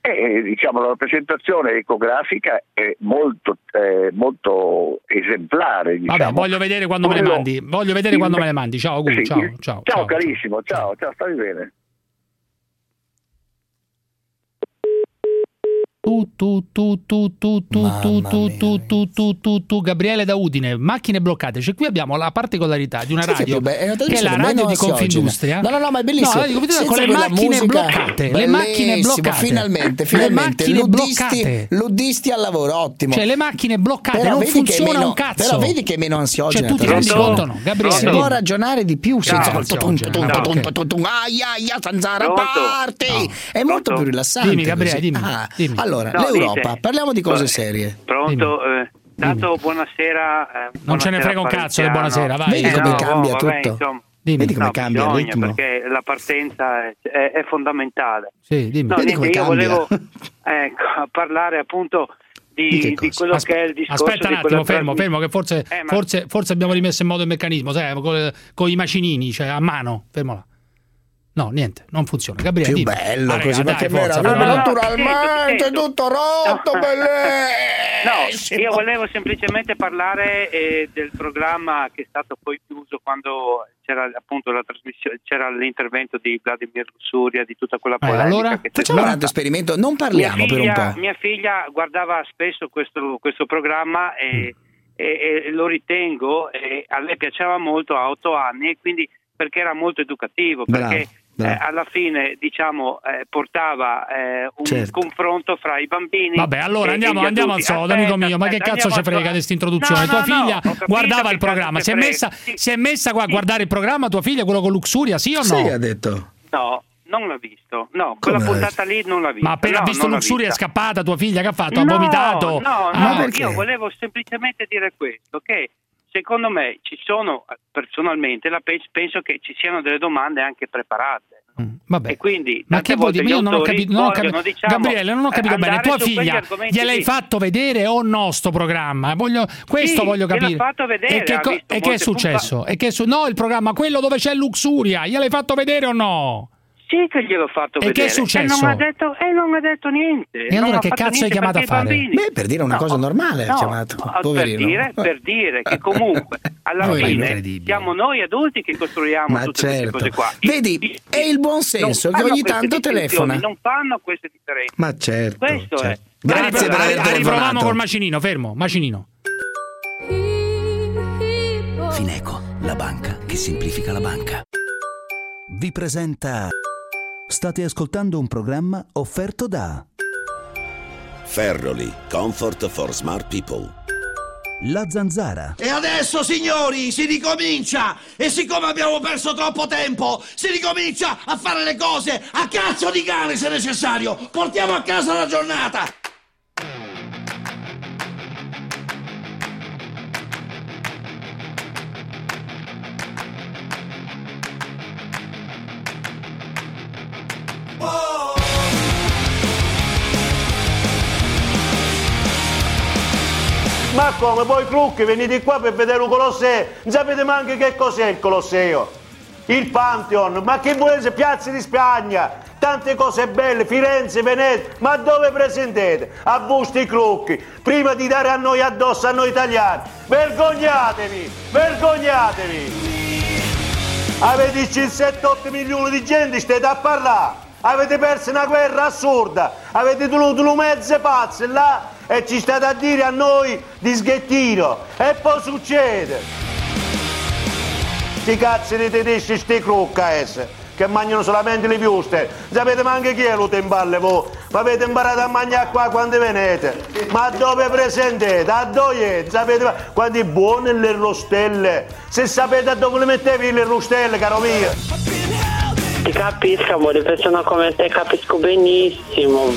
Eh, diciamo, la rappresentazione ecografica è molto, eh, molto esemplare. Diciamo. Vabbè, voglio vedere quando me le Quello- mandi. Voglio vedere quando me le mandi. Ciao, Augusto. Sì, ciao, ciao, ciao, ciao. carissimo, ciao, ciao, stavi bene. Tu, tu, tu, tu, tu, tu, tu, tu, tu, tu, tu, tu, tu, Gabriele da Udine, macchine bloccate. Cioè, qui abbiamo la particolarità di una radio che è la radio di. Confindustria. No, no, no, ma è bellissimo. Con le macchine bloccate. Le macchine bloccate. Finalmente, finalmente. luddisti, bloccate. luddisti al lavoro, ottimo. Cioè, le macchine bloccate, Però non vedi che è funziona meno- un cazzo. Però vedi che è meno ansiogena. Cioè, tu ti rendi conto, no? Gabriele, Si può ragionare di più senza aia, aia, zanzara, parti. È molto più rilassante. Dimmi, Gabriele, dimmi, Ah, dimmi. Allora, No, l'Europa, dite- parliamo di cose serie. Pronto? Eh, tanto buonasera. eh, Non ce ne buonasera, frega un cazzo di buonasera, vai. Vedi come no, cambia oh, vabbè, tutto? insomma, Vedi come no, cambia il bisogna, ritmo? Perché la partenza è, è- è fondamentale. Sì, dimmi. No, Vedi niente, come io cambia? volevo ecco, parlare appunto Di di, di quello Aspe- che è il discorso Aspetta un attimo, fermo, trasmissione. fermo, che forse, Eh, ma- forse, forse abbiamo rimesso in modo il meccanismo, sai, con, con i macinini, cioè a mano, fermo là. No, niente, non funziona. Gabriele, Più dimmi. bello Ah, così, forza, meraviglia, fermo là. naturalmente, sento, tutto rotto, bellissimo. No, io volevo semplicemente parlare eh, del programma che è stato poi chiuso quando c'era appunto la trasmissione, c'era l'intervento di Vladimir Lusuria, di tutta quella Eh, polemica allora facciamo un altro esperimento, non parliamo mia per un figlia, po'. Mia figlia guardava spesso questo, questo programma e, e- e lo ritengo, e a lei piaceva molto a otto anni, e quindi perché era molto educativo, Bravo, perché bravo. Eh, alla fine diciamo eh, portava eh, un Certo. confronto fra i bambini. Vabbè, allora andiamo, andiamo al sodo, Aspetta, amico mio. Ma che aspetta, cazzo ci frega questa introduzione? No, tua no, no, figlia capito guardava il programma, si è, messa, frega. si è messa qua a guardare il programma, tua figlia, quello con Luxuria, sì o no? Sì, ha detto. No, non l'ha visto. No, quella Come puntata lì non l'ha vista. Ma appena no, ha visto Luxuria è scappata tua figlia, che ha fatto? Ha No, vomitato? No, Ah, no, perché? io volevo semplicemente dire questo, che secondo me ci sono, personalmente, la pe- penso che ci siano delle domande anche preparate. Vabbè. E quindi, Ma che vuol dire? Io non ho capito, non ho capito. diciamo, Gabriele, non ho capito bene. Tua figlia gliel'hai lì. fatto vedere o no sto programma? Voglio- questo Sì, voglio capire. vedere, e che, co- e che è successo? E che su- no, il programma, quello dove c'è Luxuria, gliel'hai fatto vedere o no? Sì che gliel'ho fatto E che vedere. è successo? E non ha detto, e non ha detto niente. E Non allora che fatto cazzo hai niente chiamato a i fare? Beh, per dire una cosa normale ha no, chiamato, per poverino. dire, per dire che comunque alla fine siamo noi adulti che costruiamo Ma tutte queste certo. cose qua. Vedi, è il buon senso che ogni queste tanto telefona. Non fanno queste differenze. Ma certo. Questo certo. è. Grazie per aver Riproviamo col macinino, fermo, macinino. Fineco, la banca che semplifica la banca. Vi presenta. State ascoltando un programma offerto da Ferroli, comfort for smart people. La Zanzara. E adesso, signori, si ricomincia! E siccome abbiamo perso troppo tempo, si ricomincia a fare le cose a cazzo di cane se necessario! Portiamo a casa la giornata! Ma come? Voi trucchi venite qua per vedere un Colosseo? Non sapete neanche che cos'è il Colosseo? Il Pantheon, ma che volete? Piazze di Spagna, tante cose belle, Firenze, Venezia, ma dove presentate? A busti crucchi, prima di dare a noi addosso, a noi italiani. Vergognatevi, vergognatevi! Avete 7-8 milioni di gente, state a parlare! Avete perso una guerra assurda, avete tenuto un mezzo pazzo là e ci state a dire a noi di sghettino e poi succede. Sti cazzi di tedeschi, sti crucca esse, che mangiano solamente le piuste. Sapete ma chi è lo temballe voi? Ma avete imparato a mangiare qua quando venite? Ma dove presentate? A dove? Sapete quante buone le rostelle? Se sapete a dove le mettevi le rostelle, caro mio? Ti capisco, amore, persona come te capisco benissimo.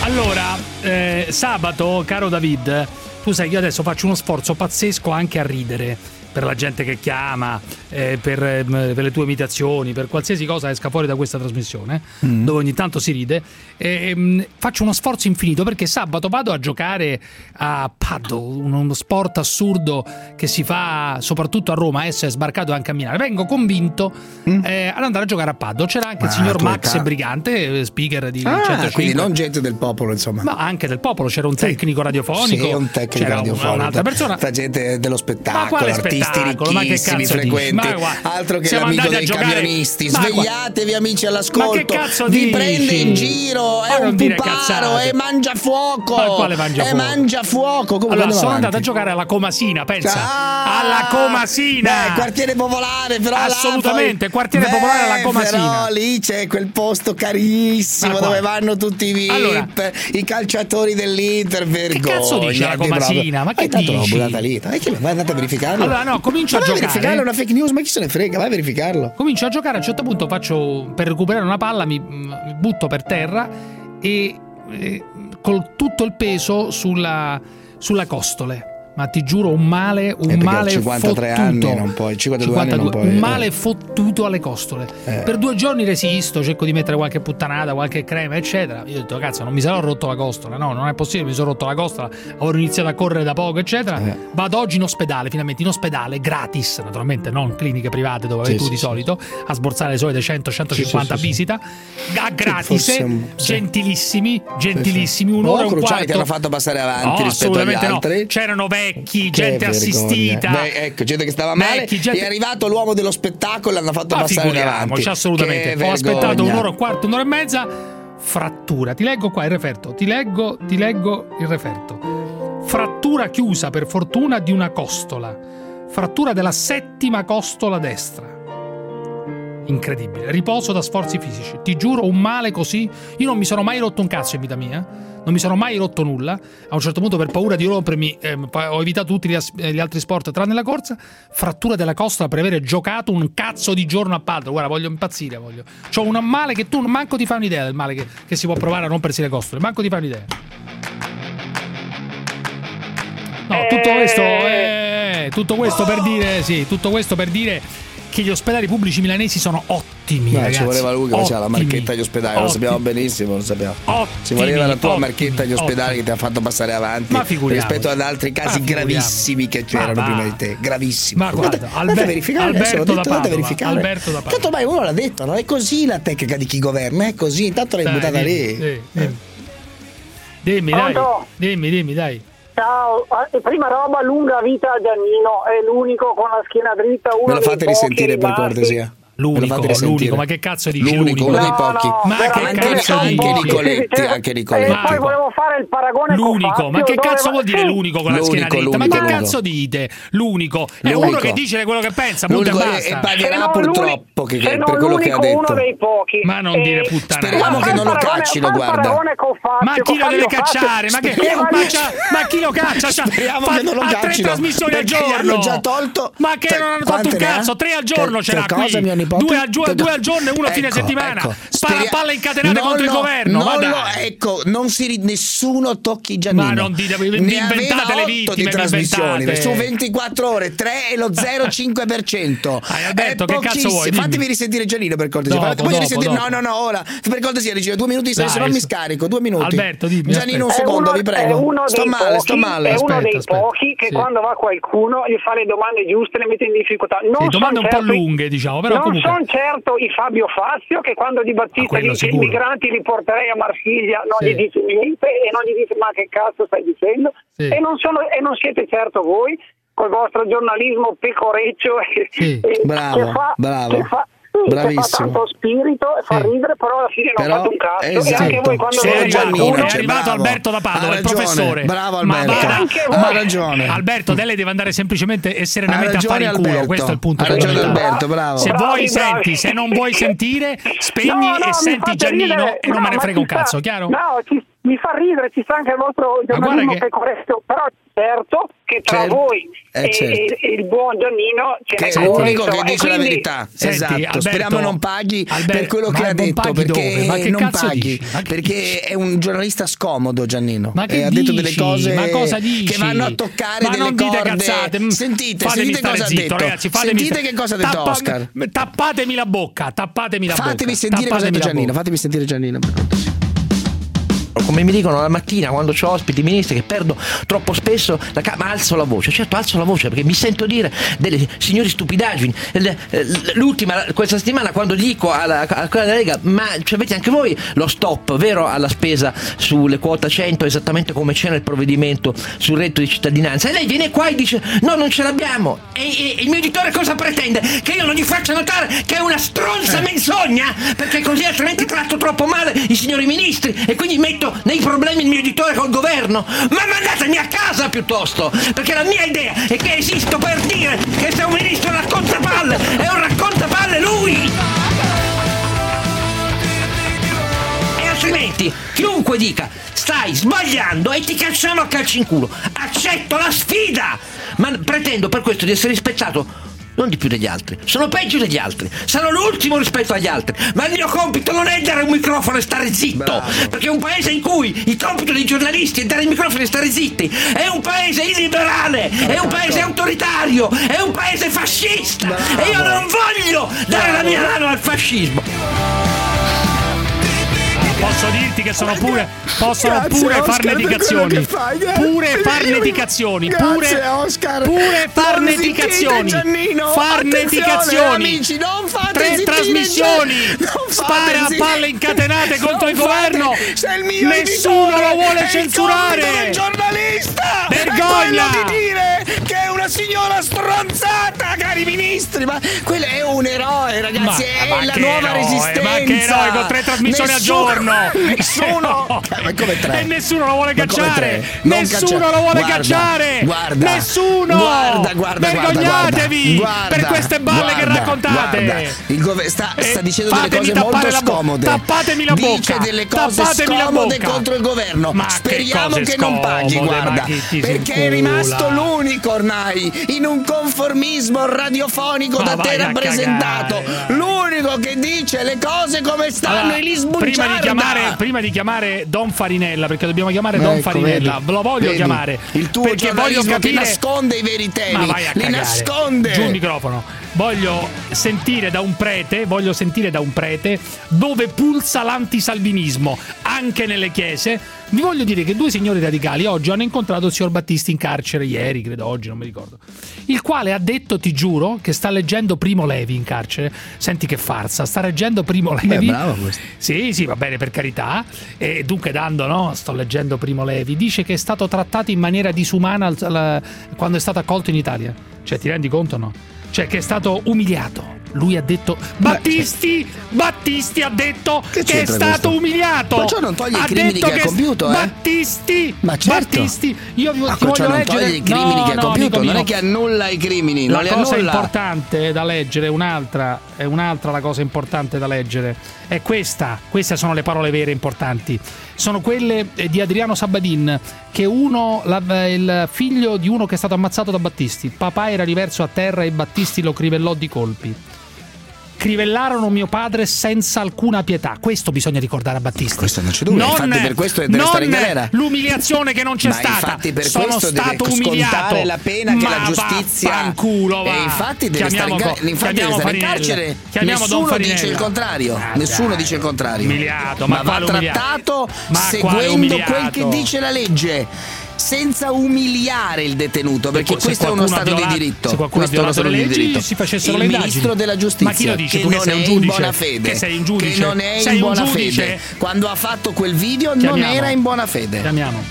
Allora, eh, sabato, caro David, tu sai che io adesso faccio uno sforzo pazzesco anche a ridere per la gente che chiama, eh, per, ehm, per le tue imitazioni, per qualsiasi cosa esca fuori da questa trasmissione, Mm. dove ogni tanto si ride. ehm, faccio uno sforzo infinito perché sabato vado a giocare a paddle, uno sport assurdo che si fa soprattutto a Roma. Adesso è sbarcato anche a Milano. Vengo convinto eh, ad andare a giocare a paddle. C'era anche il Mm. Ah, signor Max età. Brigante, eh, speaker di Ah, 105. quindi non gente del popolo, insomma. Ma anche del popolo, c'era un tecnico radiofonico, Sì, un tecnico c'era radiofonico. un'altra persona. Fa gente dello Ma spettacolo, artisti spettacolo? Ma che ricchissimi, frequenti. Altro che siamo l'amico dei giocare- camionisti. Svegliatevi, amici, all'ascolto. Ma che cazzo Vi dici? prende in giro, Ma è un puparo, è mangia fuoco. Ma quale mangia fuoco? mangia fuoco. Comunque Allora, sono avanti. andato a giocare alla Comasina, pensa. Ah! alla Comasina! Beh, quartiere popolare, però Assolutamente, quartiere popolare alla Beh, Comasina. Però lì c'è quel posto carissimo Ma dove vanno tutti i VIP, Allora- i calciatori dell'Inter, vergogna. cazzo dice la Comasina? Ma che tanto l'ho dici? buttata lì. Ma che vai andate a verificarlo? Allora, no, comincio a Ma vai giocare. verificarlo, è una fake news, ma chi se ne frega? Vai a verificarlo. Comincio a giocare, a un certo punto faccio per recuperare una palla, mi, mi butto per terra e, e con tutto il peso sulla, sulla costole. Ma ti giuro, un male, un a male 53 fottuto. anni non puoi, 52 anni non puoi, un eh. male fottuto alle costole. Eh. Per due giorni resisto, cerco di mettere qualche puttanata, qualche crema, eccetera. Io ho detto, cazzo, non mi sarò rotto la costola. No, non è possibile, mi sono rotto la costola. Avevo iniziato a correre da poco, eccetera. Eh. Vado oggi in ospedale, finalmente in ospedale, gratis, naturalmente, non cliniche private dove vai Sì, tu sì, di sì. solito, a sborsare le solite 100-150 Sì, sì, sì, sì. visita. A gratis, un- gentilissimi, gentilissimi, un'ora e un quarto. ti hanno fatto passare avanti No, rispetto agli assolutamente no. altri. C'erano vecchi, Che gente vergogna. assistita. Beh, ecco, gente che stava male. Vecchi, gente- È arrivato l'uomo dello spettacolo e l'hanno fatto Ma passare davanti. assolutamente. Che Ho aspettato vergogna. un'ora e un quarto, un'ora e mezza. Frattura. Ti leggo qua il referto. Ti leggo, ti leggo il referto. Frattura chiusa per fortuna di una costola. Frattura della settima costola destra. Incredibile. Riposo da sforzi fisici. Ti giuro, un male così. Io non mi sono mai rotto un cazzo in vita mia. Non mi sono mai rotto nulla. A un certo punto, per paura di rompermi, poi ho evitato tutti gli, as- eh, gli altri sport tranne la corsa. Frattura della costola per avere giocato un cazzo di giorno a paddle. Guarda, voglio impazzire. Voglio. C'ho un male che tu manco ti fai un'idea del male che, che si può provare a rompersi le costole. Manco ti fai un'idea. No, tutto questo, eh, tutto questo per dire, sì, tutto questo per dire che gli ospedali pubblici milanesi sono ottimi. No, ragazzi. ci voleva lui che faceva la marchetta agli ospedali, lo Ottimi. sappiamo benissimo, lo sappiamo. Ottimi, Ci voleva la tua ottimi, marchetta agli ospedali ottimi. che ti ha fatto passare avanti rispetto ad altri casi gravissimi che c'erano prima di te. Gravissimi. Ma guarda, andate, Alber- andate a verificare Alberto l'ho da detto, andate a Padova, verificare. Alberto da Padova. Tanto ormai uno l'ha detto, no? È così la tecnica di chi governa, è così, intanto l'hai Dai, buttata dimmi, lì. sì, dimmi. Dimmi, dai. Dimmi, dimmi, dai. Ciao, eh, prima roba, lunga vita a Giannino, è l'unico con la schiena dritta, uno Me dei fate risentire per rimasti- cortesia. Lo L'unico, l'unico, ma che cazzo dici? L'unico, uno dei No, pochi. no, Ma che cazzo pochi. Nicoletti, anche Nicoletti. poi volevo fare il paragone L'unico, con ma che cazzo vuol dire l'unico con la L'unico, schiena dritta? Ma l'unico, che l'unico. cazzo dite? L'unico. È L'unico. uno che dice quello che pensa, punto e L'unico basta. e pagherà purtroppo che, per quello che ha l'unico, uno detto. dei pochi. Ma non dire puttana. Speriamo Ma che non lo caccino, fai il guarda. Ma chi lo deve cacciare? Ma, ma, ma chi lo caccia? C'ha- Speriamo che non lo ha tre caccino, trasmissioni al giorno. hanno già tolto- Ma che Cioè, non hanno fatto un cazzo? Tre al giorno ce l'ha qui. Mio nipote? Due al, giorno, Che- due al giorno e uno a fine Ecco, settimana. ecco. Spara Speria- palle incatenate Non contro il lo- governo. non lo- ecco, non si ri- nessuno tocchi Giannino. Ma non dite- vi ne inventate le vittime, di trasmissioni su 24 ore, 3 e lo 0,5%. Hai Alberto, È che cazzo pochissimo. vuoi? Dimmi. Fatemi risentire Giannino per cortesia. Dopo, dopo, risentire- dopo. No, no, no, ora. Per cortesia, dice due minuti, se Dai, se no mi scarico. Due minuti. Alberto, dimmi, Giannino, un aspetta. Secondo, uno- vi prego. È uno sto dei male, sto pochi- male. È uno Aspetta, dei aspetta. pochi che Sì. quando va qualcuno gli fa le domande giuste le mette in difficoltà. Non Sì, domande un po' certo lunghe, diciamo, però non sono certo i Fabio Fazio che quando Di Ah, Battista quello dice i migranti li porterei a Marsiglia non Sì. gli dice niente e non gli dice ma che cazzo stai dicendo Sì. e, non sono- e non siete certo voi col vostro giornalismo pecoreccio e, Sì. e- Bravo, che fa, bravo. che fa- sì, Bravissimo. tanto spirito e fa ridere però alla fine non Però, fate un cazzo e esatto. anche voi quando Sei vedete arrivato, Giannino, è cioè, arrivato bravo. Alberto da Padova, Ha il professore. bravo Ma Alberto. Anche Ha ragione. Alberto, lei deve andare semplicemente e serenamente Ha a fare il culo. Alberto. Questo è il punto Ha ragione. Alberto, bravo. Se Bravi, vuoi bravi. senti, se non vuoi sentire, spegni No, no, e senti Giannino ridere. e non No, me ne ma frega un sta- cazzo, chiaro? No, ci- mi fa ridere, ci sta anche il vostro giornalismo che- che è corretto, però certo che tra Certo. voi Eh, e, certo. e- il buon Giannino ce Che n'è l'unico che e dice la quindi- verità. Senti, esatto. Alberto- Speriamo non paghi Alber- per quello che ha detto. Perché dove? Che non cazzo paghi. dici? Perché è un giornalista scomodo, Giannino. Ma che E ha detto delle cose Ma cosa dici? che vanno a toccare Ma delle non dite corde. cazzate. Mm, Sentite, fatemi sentite cosa ha zitto, detto. ragazzi, Sentite che cosa ha detto Tappa- Oscar. Tappatemi la bocca, tappatemi la bocca. Fatemi sentire cosa ha detto la Giannino. bocca. Fatemi sentire Giannino. Come mi dicono la mattina quando ho ospiti ministri che perdo troppo spesso la ca- ma alzo la voce, certo alzo la voce perché mi sento dire delle signori stupidaggini. L- l- L'ultima, questa settimana quando dico alla, a quella della Lega, ma ci avete anche voi lo stop, vero, alla spesa sulle quota 100 esattamente come c'è nel provvedimento sul reddito di cittadinanza. E lei viene qua e dice no non ce l'abbiamo. E, e- e il mio editore cosa pretende? Che io non gli faccia notare che è una stronza menzogna perché così altrimenti tratto troppo male i signori ministri e quindi metto nei problemi il mio editore col governo. Ma mandatemi a casa piuttosto, perché la mia idea è che esisto per dire che se un ministro racconta palle, è un raccontapalle lui! E altrimenti chiunque dica stai sbagliando e ti cacciamo a calci in culo. Accetto la sfida! Ma pretendo per questo di essere rispettato non di più degli altri. Sono peggio degli altri. Sarò l'ultimo rispetto agli altri. Ma il mio compito non è dare un microfono e stare zitto. Perché un paese in cui il compito dei giornalisti è dare il microfono e stare zitti è un paese illiberale, è un paese autoritario, è un paese fascista. E io non voglio dare la mia mano al fascismo. Posso dirti che sono pure. Possono Grazie, pure Oscar, fai, eh. Pure farne Io- indicazioni. Grazie, Pure. Oscar. Pure indicazioni. amici, non fate Tre trasmissioni. Spara a palle incatenate contro il governo. Nessuno lo vuole censurare. giornalista Vergogna. è di dire che è una signora stronzata, cari ministri. Ma quello è un eroe, ragazzi. Ma- è ma la nuova eroe, resistenza. ma che eroe, con tre trasmissioni al Nessuno- Nessuno. Eh, come tre? E nessuno lo vuole cacciare. Nessuno caccia- lo vuole Guarda, cacciare. Guarda. Nessuno. Guarda, guarda, Vergognatevi per queste balle che raccontate. Il governo sta, E sta dicendo delle cose molto bo- scomode. tappatemi la Dice bocca. delle cose Tappatemi scomode contro il governo. Ma che Speriamo cose che, non paghi, scomode, guarda. Perché è rimasto l'unico ormai in un conformismo radiofonico Ma da te rappresentato. cagare. L'unico che dice le cose come stanno Allora, e li prima di, sbugiarda. Chiamare, prima di chiamare Don Farinella, perché dobbiamo chiamare Don Ecco, Farinella, vedi? ve lo voglio Vedi? chiamare. Il tuo perché voglio capire. che nasconde i veri temi, Ma vai a li cagare. nasconde. Giù il microfono. Voglio sentire da un prete, voglio sentire da un prete dove pulsa l'antisalvinismo, anche nelle chiese. Vi voglio dire che due signori radicali oggi hanno incontrato il signor Battisti in carcere, ieri, credo oggi, non mi ricordo. Il quale ha detto, ti giuro, che sta leggendo Primo Levi in carcere. Senti che farsa, sta leggendo Primo Levi. bravo questo. Sì, sì, va bene, per carità. E dunque, dando, no? Sto leggendo Primo Levi. Dice che è stato trattato in maniera disumana quando è stato accolto in Italia. Cioè, ti rendi conto no? Cioè, che è stato umiliato. Lui ha detto Battisti, Battisti ha detto che, è c'entra stato questo? umiliato. Ma ciò non toglie i crimini che ha compiuto, eh? Battisti, Ma certo. Battisti, io vi, Ma ti voglio non leggere toglie i crimini No, che ha no, compiuto, non è che annulla i crimini, La cosa importante da leggere, un'altra, è un'altra la cosa importante da leggere, è questa, queste sono le parole vere importanti, sono quelle eh, di Adriano Sabadin, che è uno, la- il figlio di uno che è stato ammazzato da Battisti, papà era riverso a terra e Battisti lo crivellò di colpi. Crivellarono mio padre senza alcuna pietà. Questo bisogna ricordare a Battisti. Questo non c'è dubbio, infatti per questo deve non stare in galera. L'umiliazione che non c'è Ma stata. infatti per Sono questo deve stato scontare umiliato. la pena che Ma la giustizia- vaffanculo, va. E infatti deve stare in Chiamiamo galera- co- infatti deve stare in carcere. Chiamiamo Nessuno dice il contrario. Ah, Nessuno dai. dice il contrario. Umiliato, ma va quale umiliato? trattato Ma seguendo quel che dice la legge. Senza umiliare il detenuto, perché Se questo è uno stato di viola- diritto. Se qualcuno Questo è uno violato stato di diritto. si facessero il le indagini. ministro della giustizia, Ma chi lo dice? che Tu che non sei è un in giudice? buona fede, Che sei un giudice? che non è Sei in buona fede. Quando ha fatto quel video non Chiamiamo. era in buona fede. Chiamiamo.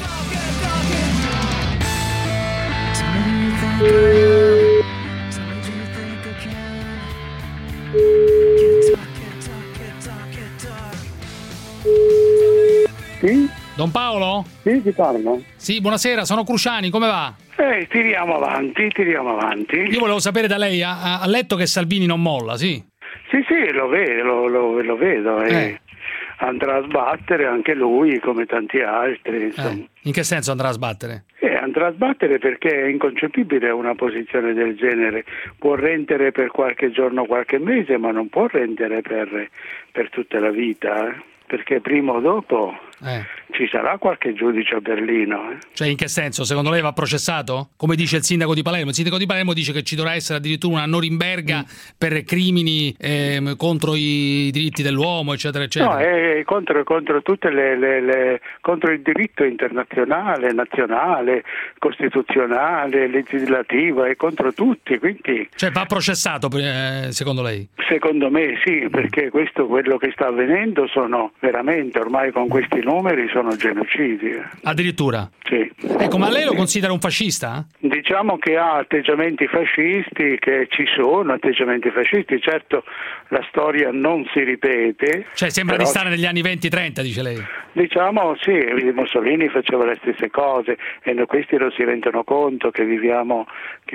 Sì? Don Paolo? Sì, ti parlo. Sì, buonasera, sono Cruciani, come va? Eh, tiriamo avanti, tiriamo avanti. Io volevo sapere da lei, ha, ha- letto che Salvini non molla, sì? Sì, sì, lo vedo, lo, lo- vedo. e Eh. Andrà a sbattere anche lui come tanti altri. Eh, In che senso andrà a sbattere? Eh, andrà a sbattere perché è inconcepibile una posizione del genere. Può rendere per qualche giorno, qualche mese, ma non può rendere per, per tutta la vita. eh. Perché prima o dopo Eh. Ci sarà qualche giudice a Berlino. eh. Cioè, in che senso? Secondo lei va processato? Come dice il sindaco di Palermo? Il sindaco di Palermo dice che ci dovrà essere addirittura una Norimberga per crimini ehm, contro i diritti dell'uomo, eccetera, eccetera. No, è contro, contro tutte le, le- le- contro il diritto internazionale, nazionale, costituzionale, legislativo, è contro tutti, quindi Cioè, va processato, eh, secondo lei? secondo me sì, perché questo quello che sta avvenendo sono veramente ormai con questi numeri sono genocidi. eh. Addirittura? Sì. Ecco, ma lei lo considera un fascista? Diciamo che ha atteggiamenti fascisti, che ci sono atteggiamenti fascisti, certo la storia non si ripete. Cioè, sembra però di stare negli anni 20-30, dice lei. Diciamo sì, Mussolini faceva le stesse cose e noi questi non si rendono conto che viviamo,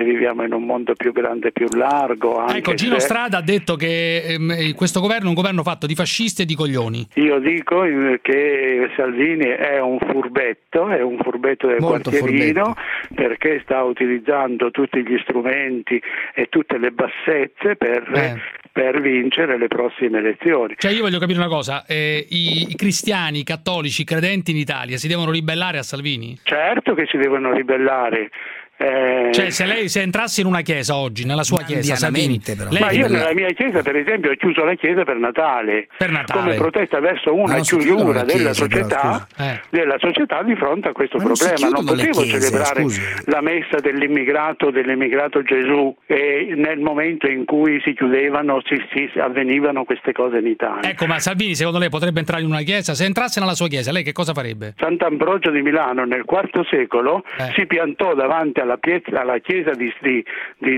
che viviamo in un mondo più grande e più largo. Anche Ecco, Gino se- Strada ha detto che ehm, questo governo è un governo fatto di fascisti e di coglioni. Io dico eh, che Salvini è un furbetto, è un furbetto del Molto quartierino perché sta utilizzando tutti gli strumenti e tutte le bassezze per, Eh. per vincere le prossime elezioni. Cioè, io voglio capire una cosa: eh, i, i cristiani, i cattolici, i credenti in Italia si devono ribellare a Salvini? Certo che si devono ribellare. Eh, Cioè, se lei se entrasse in una chiesa oggi, nella sua chiesa, Salvini, lei Ma io nella mia chiesa, per esempio, ho chiuso la chiesa per Natale, Natale. come protesta verso una non chiudono chiusura le della però, società, scusi. Eh. della società di fronte a questo Ma non problema. Non, le potevo chiese, celebrare scusi. la messa dell'immigrato, dell'immigrato Gesù e nel momento in cui si chiudevano, si, si- avvenivano queste cose in Italia. Ecco, ma Salvini secondo lei potrebbe entrare in una chiesa? Se entrasse nella sua chiesa, lei che cosa farebbe? Sant'Ambrogio di Milano nel IV secolo Eh. si piantò davanti alla, pie- alla chiesa di- di-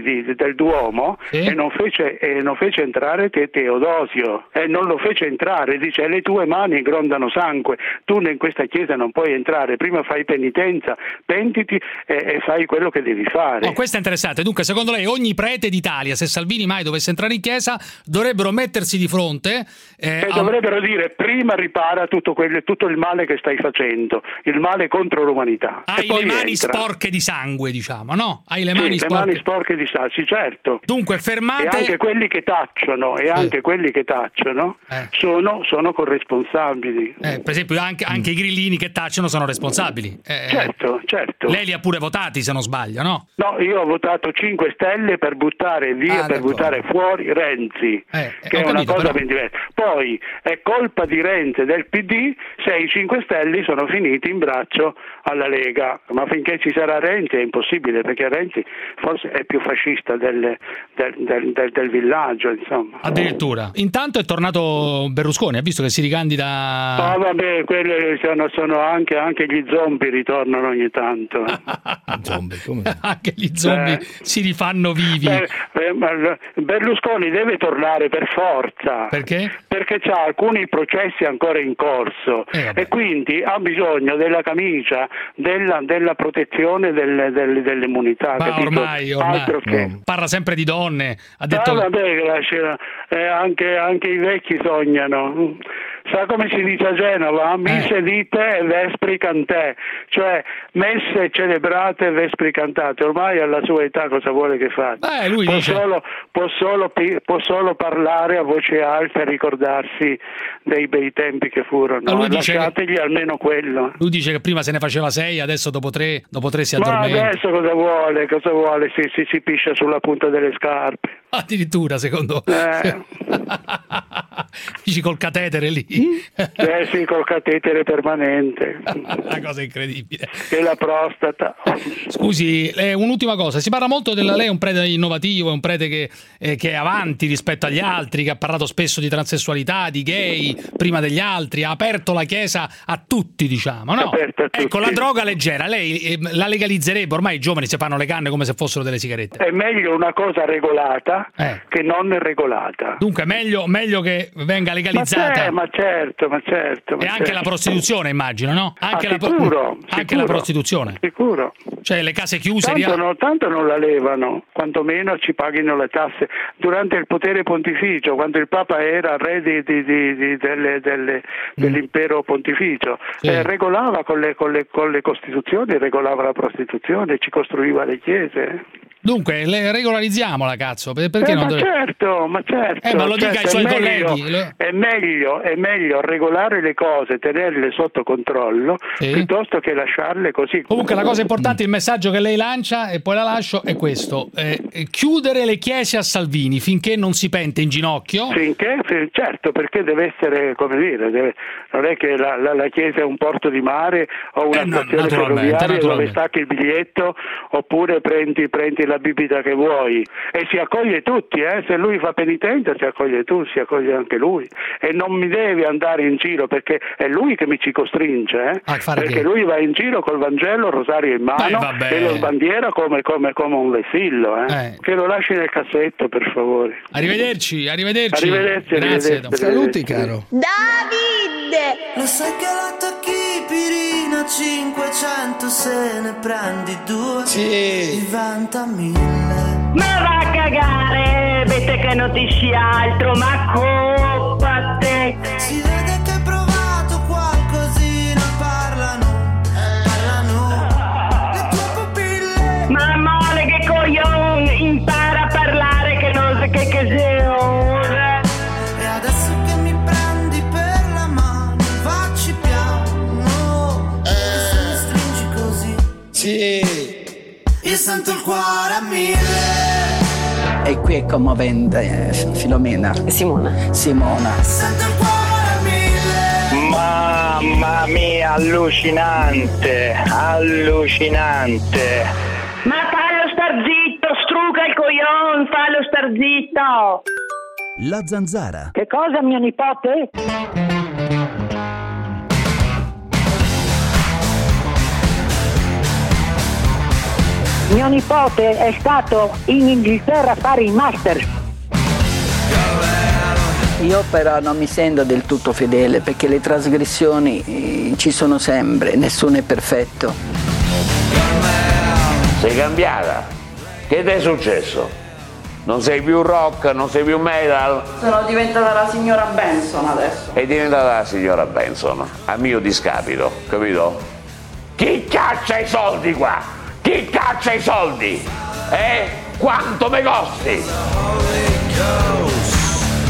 di- del Duomo e, non fece, e non fece entrare te Teodosio e non lo fece entrare, dice le tue mani grondano sangue, tu in questa chiesa non puoi entrare, prima fai penitenza, pentiti e, e fai quello che devi fare. Oh, questo è interessante. Dunque, secondo lei, ogni prete d'Italia, se Salvini mai dovesse entrare in chiesa, dovrebbero mettersi di fronte. eh, E a- dovrebbero dire prima ripara tutto, quello- tutto il male che stai facendo, il male contro l'umanità. Hai le mani entra. sporche di sangue, diciamo, no? Hai le Sì, mani le sporche. mani sporche di sassi, certo. Dunque, E fermate. anche quelli che tacciono, e anche quelli che tacciono sono, sono corresponsabili. Eh, per esempio, anche, anche i grillini che tacciono sono responsabili. Eh, Certo, certo. Lei li ha pure votati, se non sbaglio, no? No, io ho votato 5 Stelle per buttare via, Ah, per buttare fuori Renzi, Eh, che è una capito, cosa però- ben diversa. Poi è colpa di Renzi e del PD se i 5 Stelle sono finiti in braccio alla Lega, ma finché ci sarà Renzi è impossibile perché Renzi forse è più fascista del, del- del- del- del villaggio, insomma. Addirittura. Intanto è tornato Berlusconi, ha visto che si ricandida. Ah, vabbè, quelli sono, sono anche, anche gli zombie ritornano ogni tanto. anche gli zombie Eh. si rifanno vivi. Eh, eh, Berlusconi deve tornare per forza. Perché? Perché ha alcuni processi ancora in corso Eh, e quindi ha bisogno della camicia, della, della protezione delle, delle, dell'immunità. Ma capito? ormai, ormai Altro che... parla sempre di donne. Ha detto Ah, vabbè, eh, anche, anche i vecchi sognano. Sa come si dice a Genova? Mise dite e vespri cantè, cioè messe celebrate e vespri cantate. Ormai alla sua età cosa vuole che faccia? Eh, lui può, dice- solo, può, solo, può solo parlare a voce alta e ricordarsi dei bei tempi che Ma furono. lui dice- Lasciategli almeno quello. Lui dice che prima se ne faceva sei, adesso dopo tre, dopo tre si Ma addormenta. adesso cosa vuole? Cosa vuole? Si, si, si piscia sulla punta delle scarpe. Addirittura, secondo. Eh. Dici col catetere lì. Eh sì, col catetere permanente. Una cosa incredibile. E la prostata. Scusi, eh, un'ultima cosa. Si parla molto della lei è un prete innovativo, è un prete che, eh, che è avanti rispetto agli altri, che ha parlato spesso di transessualità, di gay, prima degli altri, ha aperto la chiesa a tutti, diciamo. No? A Ecco, tutti. la droga leggera, lei eh, la legalizzerebbe, ormai i giovani si fanno le canne come se fossero delle sigarette. È meglio una cosa regolata Eh. che non regolata. Dunque, meglio, meglio che venga Ma, legalizzata. c'è, ma certo, ma certo. ma E anche certo. la prostituzione, immagino, no? Anche, Ah, la, sicuro, anche sicuro. la prostituzione. Sicuro. Cioè, le case chiuse. Tanto, no- tanto non la levano, quantomeno ci paghino le tasse. Durante il potere pontificio, quando il Papa era re di- di- di- delle- delle- dell'impero pontificio, Mm. Sì. eh, regolava con le, con, le, con le costituzioni, regolava la prostituzione, ci costruiva le chiese. Dunque, le regolarizziamola, cazzo. per- Perché Eh, non ma dove- certo, ma certo. Eh, ma lo dica certo, ai suoi è meglio- colleghi, È meglio, è meglio regolare le cose, tenerle sotto controllo, Sì. piuttosto che lasciarle così. Comunque la cosa importante, il messaggio che lei lancia, e poi la lascio, è questo. Eh, chiudere le chiese a Salvini finché non si pente in ginocchio. Finché, fi- certo, perché deve essere, come dire, deve- non è che la, la- la chiesa è un porto di mare o una Eh, stazione ferroviaria dove stacchi il biglietto oppure prendi, prendi la bibita che vuoi e si accoglie tutti, eh? se lui fa penitenza si accoglie tu, si accoglie anche lui e non mi devi andare in giro perché è lui che mi ci costringe, eh? A fare perché che? lui va in giro col Vangelo, il rosario in mano vabbè. e lo sbandiera come, come- come un vessillo, eh? Eh. che lo lasci nel cassetto per favore. Arrivederci, arrivederci. Arrivederci, Grazie. arrivederci. Saluti, caro. Davide! Lo sai che la tocchi pirina 500 se ne prendi due Sì. diventa Ma va a cagare, avete che non ti altro, ma coppa Io sento il cuore a mille E qui è commovente, eh, Filomena. Simona. Simona. Sento il cuore a mille Mamma mia, allucinante, allucinante! Ma fallo star zitto, struca il coglion, fallo star zitto! La zanzara. Che cosa, mio nipote? Mio nipote è stato in Inghilterra a fare il master. Io però non mi sento del tutto fedele perché le trasgressioni eh, ci sono sempre, nessuno è perfetto. Sei cambiata? Che ti è successo? Non sei più rock, non sei più metal? Sono diventata la signora Benson adesso. È diventata la signora Benson, a mio discapito, capito? Chi caccia i soldi qua? Chi caccia i soldi? Eh? Quanto me costi?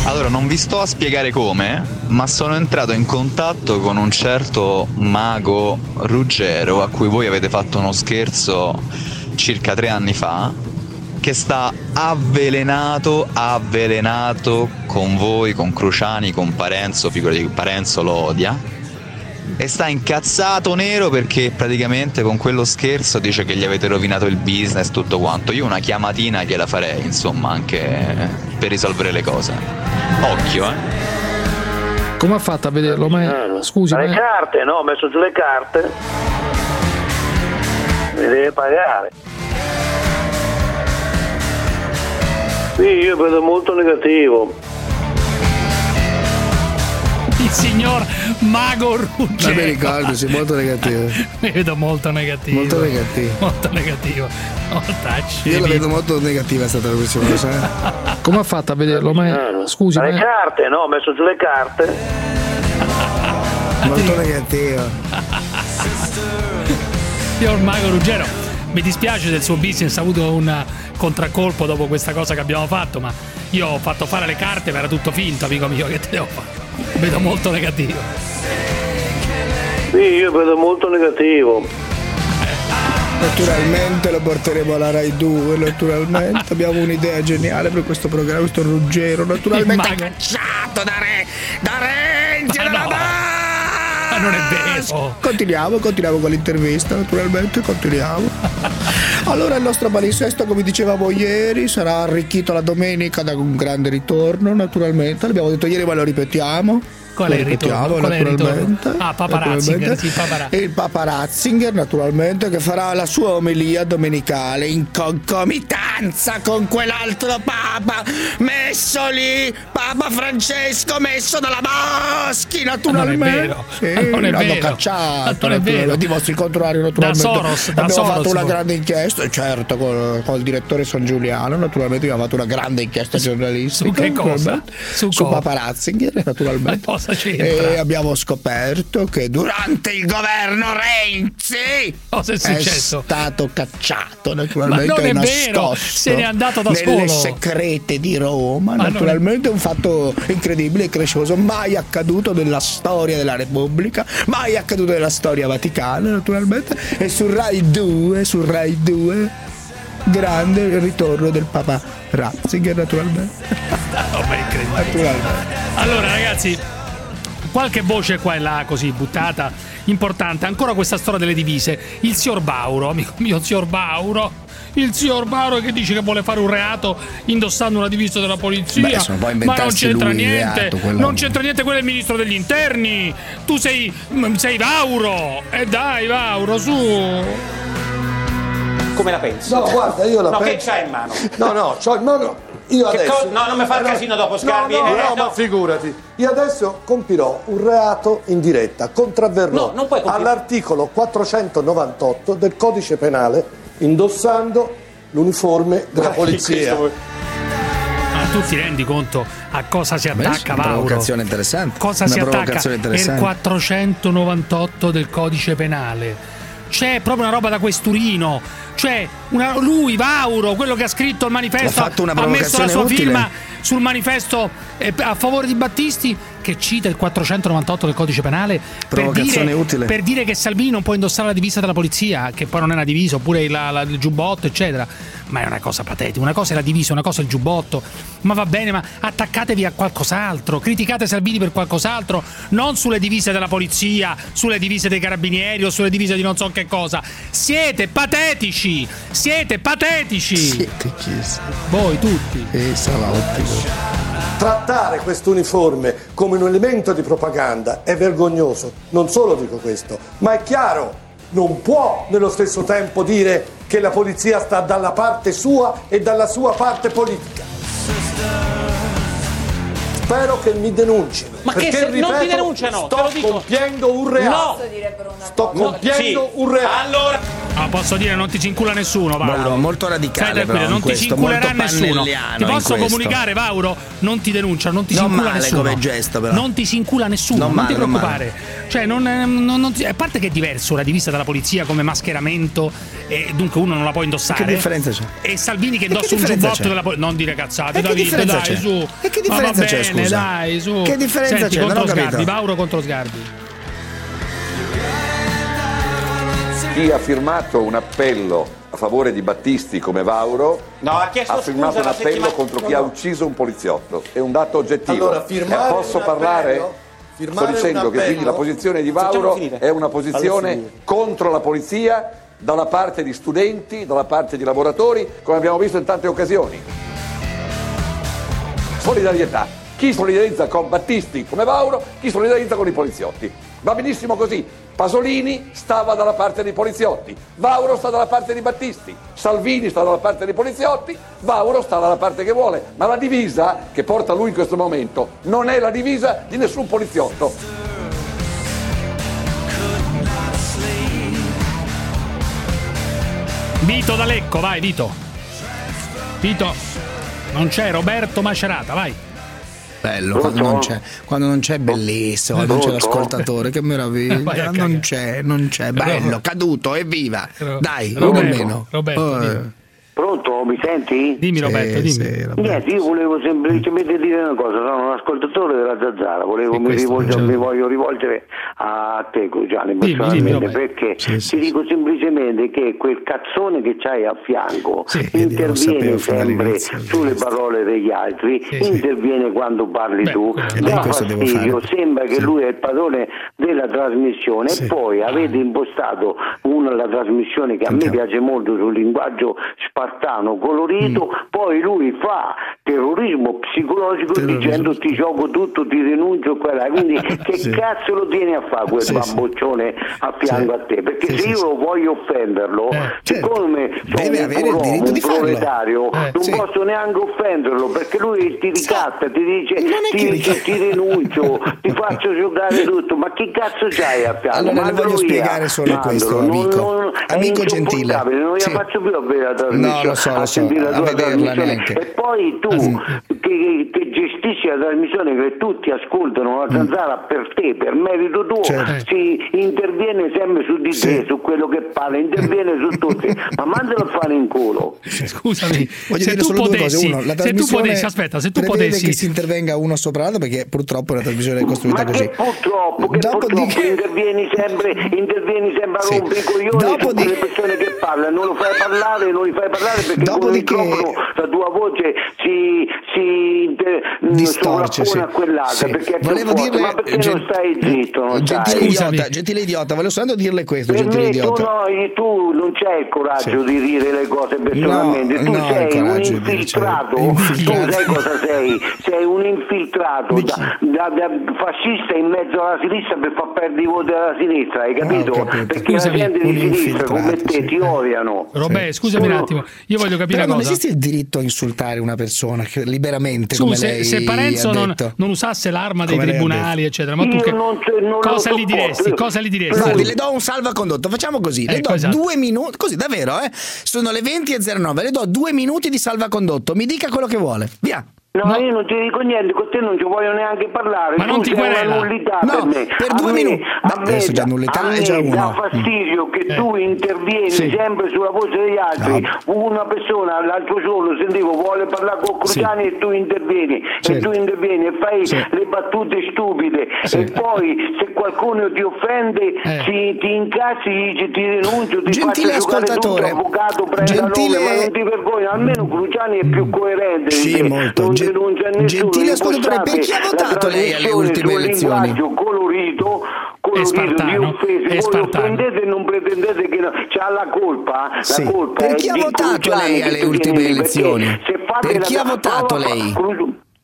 Allora, non vi sto a spiegare come, ma sono entrato in contatto con un certo mago Ruggero a cui voi avete fatto uno scherzo circa tre anni fa, che sta avvelenato, avvelenato con voi, con Cruciani, con Parenzo, figurati che Parenzo lo odia. E sta incazzato nero perché praticamente con quello scherzo dice che gli avete rovinato il business, tutto quanto. Io una chiamatina gliela farei, insomma, anche per risolvere le cose. Occhio, eh. Come ha fatto a vederlo? Ma scusi, le ma- carte, no, ho messo giù le carte. Mi deve pagare. Sì, io vedo molto negativo. Il signor Mago Non mi Ruggero. ricordo, sei molto negativo. Mi vedo molto negativo. Molto negativo. Molto negativo. Oh, tacci. Io la vedo molto negativa sta trasmissione, lo sai? come ha fatto a vederlo? Ma scusi, le ma- carte, no, ho messo giù le carte. Molto negativo. Signor Mago Ruggero, mi dispiace del suo business, ha avuto un contraccolpo dopo questa cosa che abbiamo fatto, ma io ho fatto fare le carte, ma era tutto finto, amico mio, che te devo fare? Vedo molto negativo. Sì, io vedo molto negativo. Naturalmente lo porteremo alla Rai 2, naturalmente. Abbiamo un'idea geniale per questo programma, questo Ruggero, naturalmente. Cacciato da Re, da Renzi, Ma dalla no. Ma non è vero. Continuiamo, continuiamo con l'intervista, naturalmente, continuiamo. Allora il nostro palinsesto, come dicevamo ieri, sarà arricchito la domenica da un grande ritorno, naturalmente. L'abbiamo detto ieri, ma lo ripetiamo. Qual è il ritorno? Qual è il ritorno? Ah, Papa Ratzinger, sì, Papa Ra- E il Papa Ratzinger, naturalmente, che farà la sua omelia domenicale in concomitanza con quell'altro Papa messo lì, Papa Francesco messo dalla Boschi, naturalmente. vero. Sì, Ma non è l'hanno vero. cacciato, Ma non è vero. dimostri il contrario, naturalmente. Da Soros, da abbiamo Soros, fatto una grande inchiesta, certo, col, col direttore San Giuliano, naturalmente abbiamo fatto una grande inchiesta giornalistica. su che cosa? Su Su? Papa Ratzinger, naturalmente. Ma cosa c'entra? E abbiamo scoperto che durante il governo Renzi Cosa è successo? stato cacciato naturalmente Ma non è vero, se n'è andato da nelle solo. secrete di Roma Ma non è- naturalmente un fatto incredibile e crescioso mai accaduto nella storia della Repubblica mai accaduto nella storia vaticana naturalmente e su Rai 2 su Rai 2 grande il ritorno del Papa Ratzinger naturalmente incredibile. naturalmente Allora, ragazzi, qualche voce qua e là così buttata. Importante, ancora questa storia delle divise. Il signor Bauro, amico mio, il signor Bauro. Il signor Bauro che dice che vuole fare un reato indossando una divisa della polizia. Beh, sono ma non c'entra niente. reato, quello- Non c'entra niente, quello è il ministro degli interni. Tu sei. mm, sei Vauro. E dai, Vauro, su. Come la pensi? No, guarda, io la no, penso- che c'hai in mano? No, no, c'ho in mano. Io Che adesso. co- no, non mi fa il casino dopo, Scarpi, No, no, eh, no, no. ma figurati. Io adesso compirò un reato in diretta. Contravverrò No, all'articolo 498 del codice penale indossando l'uniforme della polizia. Ma tu ti rendi conto a cosa si Beh, attacca una Vauro? provocazione interessante Cosa una si attacca? il interessante 498 del codice penale. C'è proprio una roba da questurino. Cioè, una- lui, Vauro, quello che ha scritto il manifesto, Ha messo la sua utile. firma sul manifesto eh, a favore di Battisti che cita il 498 del codice penale per dire, utile. per dire che Salvini non può indossare la divisa della polizia, che poi non è una divisa, oppure la- la- il giubbotto, eccetera. Ma è una cosa patetica. Una cosa è la divisa, una cosa è il giubbotto. Ma va bene, ma attaccatevi a qualcos'altro. Criticate Salvini per qualcos'altro, non sulle divise della polizia, sulle divise dei carabinieri o sulle divise di non so che cosa. Siete patetici! Siete patetici! Siete chiesi. Voi tutti. E salauti. Trattare questo uniforme come un elemento di propaganda è vergognoso. Non solo dico questo, ma è chiaro, non può nello stesso tempo dire che la polizia sta dalla parte sua e dalla sua parte politica. Spero che mi denunci. Ma che perché, se- non ti ripeto, denunciano, te sto lo dico. compiendo un reato. No. Sto compiendo sì. un reato. Allora. No, posso dire non ti si incula nessuno, Vauro. Bravo, molto radicale, però, non ti si questo, inculerà molto nessuno. Ti posso comunicare, Vauro? Non ti denuncia, non ti Non male nessuno. come gesto, però. Non ti si incula nessuno, Non non, male, ti non preoccupare. Cioè, non, non- non ti- a parte che è diverso la divisa della polizia come mascheramento e dunque uno non la può indossare. Che differenza c'è? E Salvini che che indossa un giubbotto c'è? della polizia. Non dire cazzate, che Davide, differenza dai, c'è? su. E che Ma differenza va c'è, bene, scusa? dai, su. Che differenza Senti, c'è? Contro capito. Sgarbi, Vauro contro Sgarbi. Chi ha firmato un appello a favore di Battisti come Vauro No, ha chiesto firmato un appello contro chi no, ha no. ucciso un poliziotto. È un dato oggettivo. Allora, firmare Eh, posso parlare? appello- Sto dicendo che quindi la posizione di Vauro è una posizione contro la polizia dalla parte di studenti, dalla parte di lavoratori, come abbiamo visto in tante occasioni. Solidarietà. Chi solidarizza con Battisti come Vauro, chi solidarizza con i poliziotti. Va benissimo così. Pasolini stava dalla parte dei poliziotti, Vauro sta dalla parte di Battisti, Salvini sta dalla parte dei poliziotti, Vauro sta dalla parte che vuole. Ma la divisa che porta lui in questo momento non è la divisa di nessun poliziotto. Vito da Lecco, vai Vito. Vito, non c'è Roberto Macerata, vai. Bello, quando non c'è, quando non c'è bellissimo, quando non c'è l'ascoltatore, che meraviglia. Non c'è, non c'è, bello, caduto, evviva. Dai, uno meno. Roberto, Oh. Pronto, mi senti? Dimmi Roberto, Sì, dimmi. sì, Roberto. Niente, io volevo semplicemente dire una cosa, sono un ascoltatore della Zazzara, volevo, mi, rivolgere- certo. mi voglio rivolgere a te Cruciani Dimmi, personalmente perché Sì, sì, ti dico semplicemente che quel cazzone che c'hai a fianco interviene sempre sulle parole degli altri, Sì, sì. interviene quando parli Beh, tu, E lei dà fastidio, sembra che Sì. lui è il padrone della trasmissione Sì. e poi avete impostato una la trasmissione che a me piace molto sul linguaggio spartano colorito, poi lui fa terrorismo psicologico Terrorismo. dicendo ti gioco tutto, ti denuncio quella. Quindi che Sì. cazzo lo tieni a fare quel Sì, sì. bamboccione a fianco Sì. a te? Perché Sì, se sì, io sì. voglio offenderlo, Eh, certo. siccome Deve sono avere un diritto un proletario, Eh, non sì. posso neanche offenderlo perché lui ti ricatta, ti dice Non ti, ricatta. ti denuncio, ti faccio giocare tutto, ma che cazzo c'hai a fianco? Allora, voglio spiegare solo mandalo. questo, Non- amico. non- è Amico gentile. Non Sì. la faccio più a vedere la trasmissione. No, lo so, lo a so, sentire la tua vederla trasmissione. neanche. E poi tu che, che gestisci la trasmissione che tutti ascoltano la zanzara per te, per merito tuo, Mm. Certo. si interviene sempre su di te, Sì. su quello che parla, interviene su tutti, ma mandalo a fare in culo. Scusami, Voglio se dire tu solo due potessi, cose. Uno, la se tu potessi, aspetta, se tu potessi che si intervenga uno sopra l'altro perché purtroppo la trasmissione è costruita Ma così. che purtroppo, che purtroppo intervieni sempre, intervieni sempre a Sì. rompere i coglioni Dopodiché- quelle persone che parlano, non lo fai parlare, non li fai parlare perché con il Dopodiché- microfono la tua voce si, si inter- Distorce, sì. a quell'altra Sì. perché Volevo forte. dirle ma perché gen- non stai zitto, non Gentile stai? Idiota, gentile idiota, volevo soltanto dirle questo, Per gentile me tu, idiota. no, tu non c'hai il coraggio Sì. di dire le cose personalmente, No, tu no, sei un coraggio di dire, infiltrato, cioè, infiltrato. tu sai cosa sei? Sei un infiltrato da, da- da fascista in mezzo alla sinistra per far perdere i voti alla sinistra, hai capito? Ah, ho capito. Perché Scusami, la gente un di sinistra infiltrato, come te sì. ti odiano. Robè, Sì. scusami un attimo, io voglio capire Però una non cosa. esiste il diritto a insultare una persona che- liberamente Su, come se, lei se Parenzo ha non, detto. non usasse l'arma dei Come ha tribunali, eccetera, ma tu Io che, non non cosa gli diresti? Cosa gli diresti? Guardi, le do un salvacondotto, facciamo così, le Ecco, do esatto. due minuti, così davvero, eh? Sono le 20.09, le do due minuti di salvacondotto, mi dica quello che vuole, via. No, No. io non ti dico niente, con te non ci voglio neanche parlare. Ma tu non ti querela. nullità No, per me. per due me- minuti. A Beh, me, adesso già dà- nullità è già dà uno. fastidio che Eh. tu intervieni Sì. sempre sulla voce degli altri. No. Una persona l'altro giorno sentivo vuole parlare con Cruciani e tu intervieni. E Certo. tu intervieni e fai Sì. le battute stupide. Sì. E poi se qualcuno ti offende Eh. si- ti incazzi, dici ti denuncio, ti Gentile faccio giocare tutto, ascoltatore, avvocato, gentile- nome, ma non ti vergogni. Almeno Cruciani è più coerente. Sì, te. Molto. Non denuncia nessuno. gentile ascoltatore, per chi ha votato la lei alle ultime elezioni? linguaggio colorito, colorito di spartano, Voi spartano. offendete e non pretendete che no- c'ha la colpa. La Sì. colpa Per chi ha votato lei alle ultime elezioni? Per la- chi ha votato lei?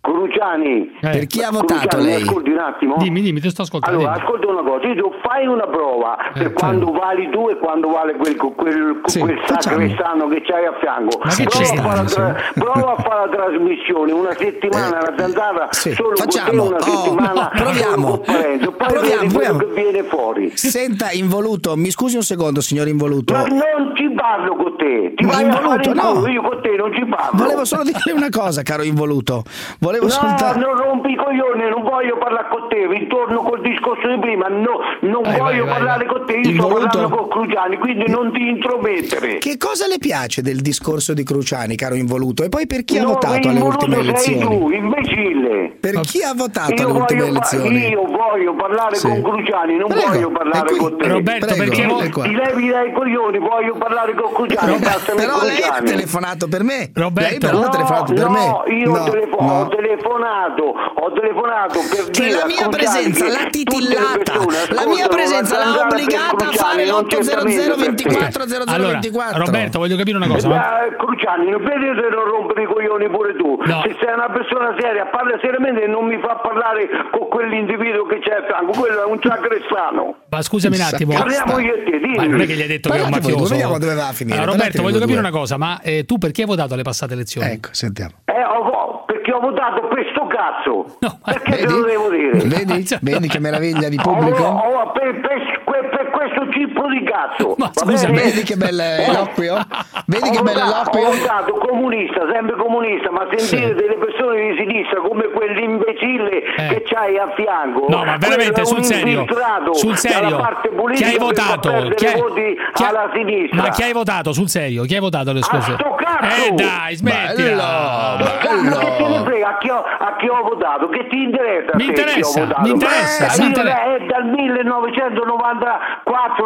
Cru- Cruciani. Per chi ha votato Cruciani, lei? Ascolti un attimo? Dimmi, dimmi, ti sto ascoltando. Allora, dimmi. ascolta una cosa, io dico, fai una prova per quando vali tu e quando vale quel, quel, quel sacrestano che c'hai a fianco. Ma che prova, c'è a la tra- prova a fare la trasmissione una settimana, una zanzara, solo facciamo. con te, una Oh, settimana no, proviamo. Poi Proviamo, vedi quello proviamo. che viene fuori. Senta, involuto, mi scusi un secondo, signor involuto. Ma non ci parlo con te, ti Ma vai a fare involuto, in no. culo, io con te non ci parlo. Volevo solo dirle una cosa, caro involuto. Volevo No, soltanto. non rompi i coglioni, non voglio parlare con te, ritorno col discorso di prima, no, non Vai, voglio vai, parlare vai. con te, io Involuto? sto parlando con Cruciani, quindi non ti intromettere. Che cosa le piace del discorso di Cruciani, caro involuto? E poi per chi ha No, votato alle ultime sei elezioni? tu, imbecille. Per chi ha votato Io alle ultime elezioni? io voglio parlare Sì. con Cruciani, non Prego, voglio parlare con te. Roberto, Prego, perché qua. Ti levi dai coglioni, voglio parlare con Cruciani, Però lei ha telefonato per me. Roberto. Lei però ha No, telefonato per no, me. io ho, No, telefo- no. Ho telefonato, ho telefonato per Cioè dire la mia presenza l'ha titillata, la mia presenza la l'ha obbligata a fare non certamente per te. l'800 Allora, 0024. Roberto, voglio capire una cosa. ma- Eh, Cruciani, non vedi se non rompere i coglioni pure tu. No. Se sei una persona seria, parla seriamente e non mi fa parlare con quell'individuo che c'è a fianco, quello è un sacrestano. Ma scusami un attimo. Parliamo io e te, dimmi. Ma non è che gli hai detto che è un Parlate mafioso. vediamo dove va a finire. Allora, Parlate Roberto, voglio capire due. una cosa, ma eh, tu per chi hai votato alle passate elezioni? Ecco, sentiamo. Eh, ho- perché ho votato per sto cazzo. perché te lo devo dire? Vedi? Vedi che meraviglia di Oh, pubblico? oh, per, per- per questo cippo di cazzo. Ma scusa, vedi che bel eloquio? Vedi Ho che bel votato- eloquio? Ho votato comunista, sempre comunista, ma sentire delle persone di sinistra come quell'imbecille che c'hai a fianco. Eh. No, ma veramente, sul un serio, sul serio, chi hai votato? Chi hai- chi ha- alla sinistra. Ma chi hai votato sul serio? Chi hai votato le scorse? Eh dai, smettila. Ma che te ne frega a chi, ho, a chi ho votato? Che ti interessa? Mi interessa, votato? mi interessa, Eh, mi interessa. È dal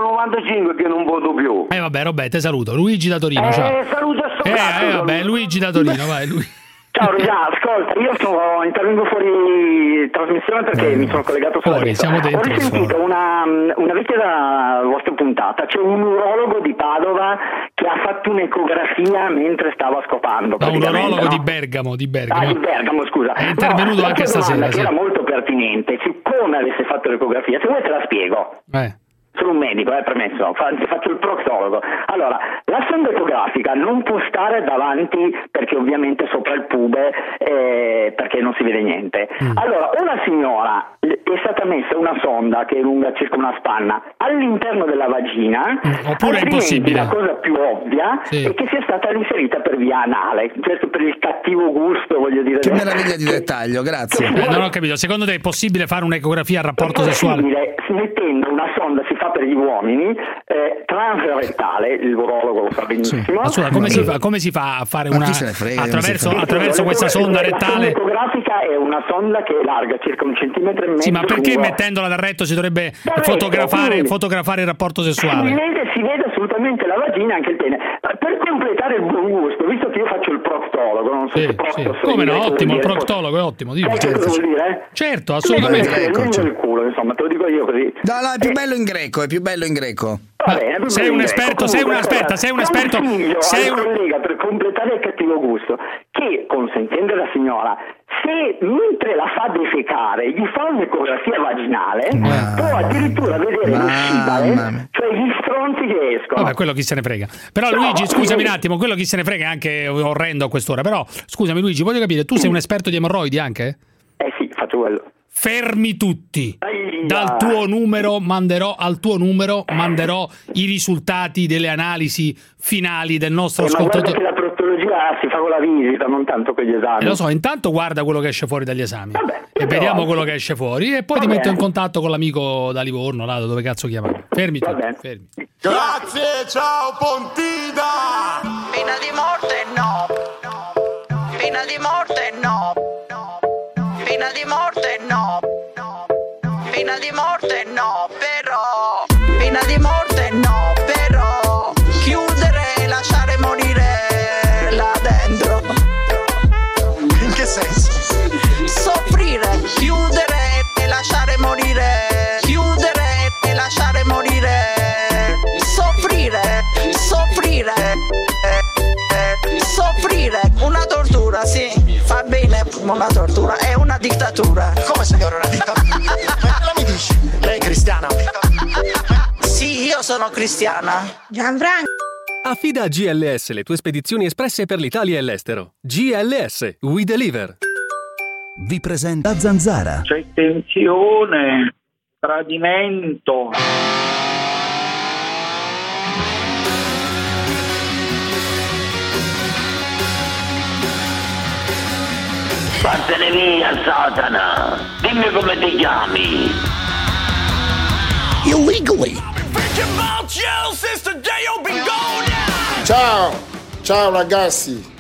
1994-95 che non voto più. Eh vabbè, Roberto, ti saluto. Luigi da Torino, ciao. Eh, saluta sto Eh, cazzo, eh, vabbè. Luigi da Torino, vai, lui. Ciao Rosa, ascolta, io sto intervengo fuori trasmissione perché mi sono collegato Fuori, adesso. siamo dentro, Ho risentito una, una vecchia vostra puntata, c'è un urologo di Padova che ha fatto un'ecografia mentre stava scopando. No, un orologo no? di Bergamo, di Ah, Bergamo. di Bergamo, scusa. È intervenuto No, anche stasera, sì. Che era molto pertinente, siccome avesse fatto l'ecografia, se vuoi te la spiego. Eh. Sono un medico, eh, premesso, anzi faccio il proctologo. Allora, la sonda ecografica non può stare davanti perché ovviamente sopra il pube eh, perché non si vede niente. Mm. Allora, una signora eh, è stata messa una sonda che è lunga circa una spanna all'interno della vagina, Mm, oppure è impossibile. la cosa più ovvia Sì. è che sia stata inserita per via anale, questo per il cattivo gusto, voglio dire. Che meraviglia di dettaglio, grazie. Eh, non ho capito, secondo te è possibile fare un'ecografia al rapporto sessuale? possibile, mettendo una sonda, si fa per gli uomini, eh, transrettale, il urologo lo sa benissimo. Ma scusa, come si fa, come si fa a fare una frega, attraverso, si attraverso questa sonda La rettale? ecografica è una sonda che è larga circa un centimetro e mezzo. Sì, ma perché lungo. mettendola dal retto si dovrebbe fotografare, fotografare il rapporto Si sessuale? vede, si vede assolutamente la vagina e anche il pene. Ma Per completare il buon gusto, visto che io faccio il proctologo, non so Sì, se procto sì. Come no, ottimo, il proctologo è ottimo, dimmi. Sai che cosa vuol dire? Certo, assolutamente. Lungo il- lungo il culo, insomma, te lo dico io così. No, no, è più bello in greco, è più bello in greco. Va bene, sei un esperto, greco. sei un aspetta, sei un esperto, sei un- collega per completare il cattivo gusto che, consentendo la signora, se mentre la fa defecare gli fa un'ecografia vaginale, può addirittura vedere lo scibale, cioè gli stronzi che escono. Vabbè, quello chi se ne frega. Però No, Luigi, scusami un sì. attimo, quello chi se ne frega è anche orrendo a quest'ora. Però, scusami Luigi, voglio capire, tu sei un esperto di emorroidi anche? Eh sì, faccio quello. Fermi tutti. Dal tuo numero manderò al tuo numero manderò i risultati delle analisi finali del nostro Eh, ma ascoltatore. la proctologia si fa con la visita, non tanto con gli esami. E lo so, intanto guarda quello che esce fuori dagli esami. e vediamo però- quello che esce fuori. E poi ti Vabbè. metto in contatto con l'amico da Livorno, là da dove cazzo chiamare. Fermi tutti, fermi. Grazie, ciao Pontida! Pena di morte no. Pena di morte no. Pena di morte no. Pena di morte no, però. Pena di morte no, però. Chiudere e lasciare morire là dentro. In che senso? Soffrire, chiudere e lasciare morire. Chiudere e lasciare morire. Soffrire, soffrire. Soffrire, una tortura, sì, fa bene la tortura è una dittatura. Come signore una dittatura? La mi dici? Lei è cristiana? Sì, io sono cristiana. Gianfranco. Affida a GLS le tue spedizioni espresse per l'Italia e l'estero. GLS, we deliver. Vi presenta Zanzara. C'è tensione, tradimento. Vattene via, Satana! Dimmi come ti chiami! Illegally. Ciao, ciao ragazzi.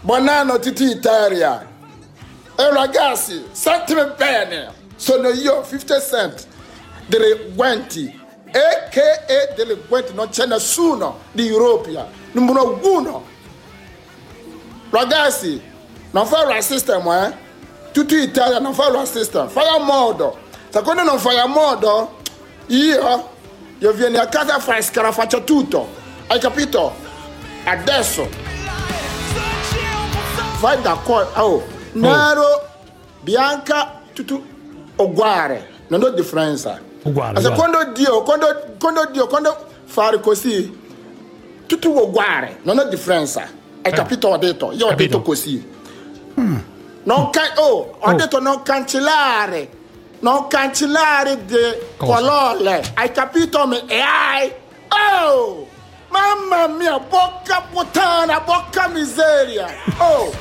Buon anno Titi Italia. E ragazzi, sentimi bene. Sono io, 50 Cent, delinquenti. A.K.A. delinquenti, non c'è nessuno di Europa. Numero uno. Ragazzi, non fai razzista, eh? Tutti Italia non fa razzista. Fai a modo. Se quando non fai a modo, io, io vieni a casa fresca, faccio tutto. Hai capito? Adesso. Fai d'accordo. Oh, nero, bianca, tutto uguale. Non ho differenza. Uguale. Uguale. quando Dio, quando, quando Dio, quando fare così, tutto uguale, non ho differenza. Hai capito? Ho detto, io ho detto così. Non ca- oh, ho detto non cancellare, non cancellare le parole. Hai capito? me? E hai? Oh, mamma mia, bocca puttana, bocca miseria. Oh,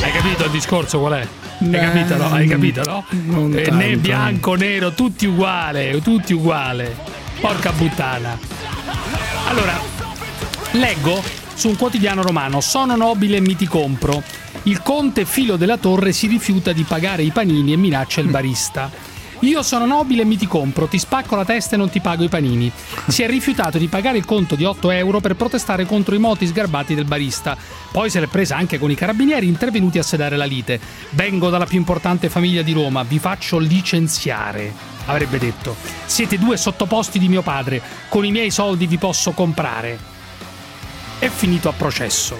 Hai capito il discorso qual è? Hai capito no? Hai capito no? Eh, né bianco, nero, tutti uguale, tutti uguale. Porca puttana. Allora, leggo su un quotidiano romano, sono nobile mi ti compro. Il conte Filo della Torre si rifiuta di pagare i panini e minaccia il barista. Io sono nobile e mi ti compro, ti spacco la testa e non ti pago i panini. Si è rifiutato di pagare il conto di 8 euro per protestare contro i moti sgarbati del barista. Poi se l'è presa anche con i carabinieri intervenuti a sedare la lite. Vengo dalla più importante famiglia di Roma, vi faccio licenziare. Avrebbe detto. Siete due sottoposti di mio padre, con i miei soldi vi posso comprare. È finito a processo.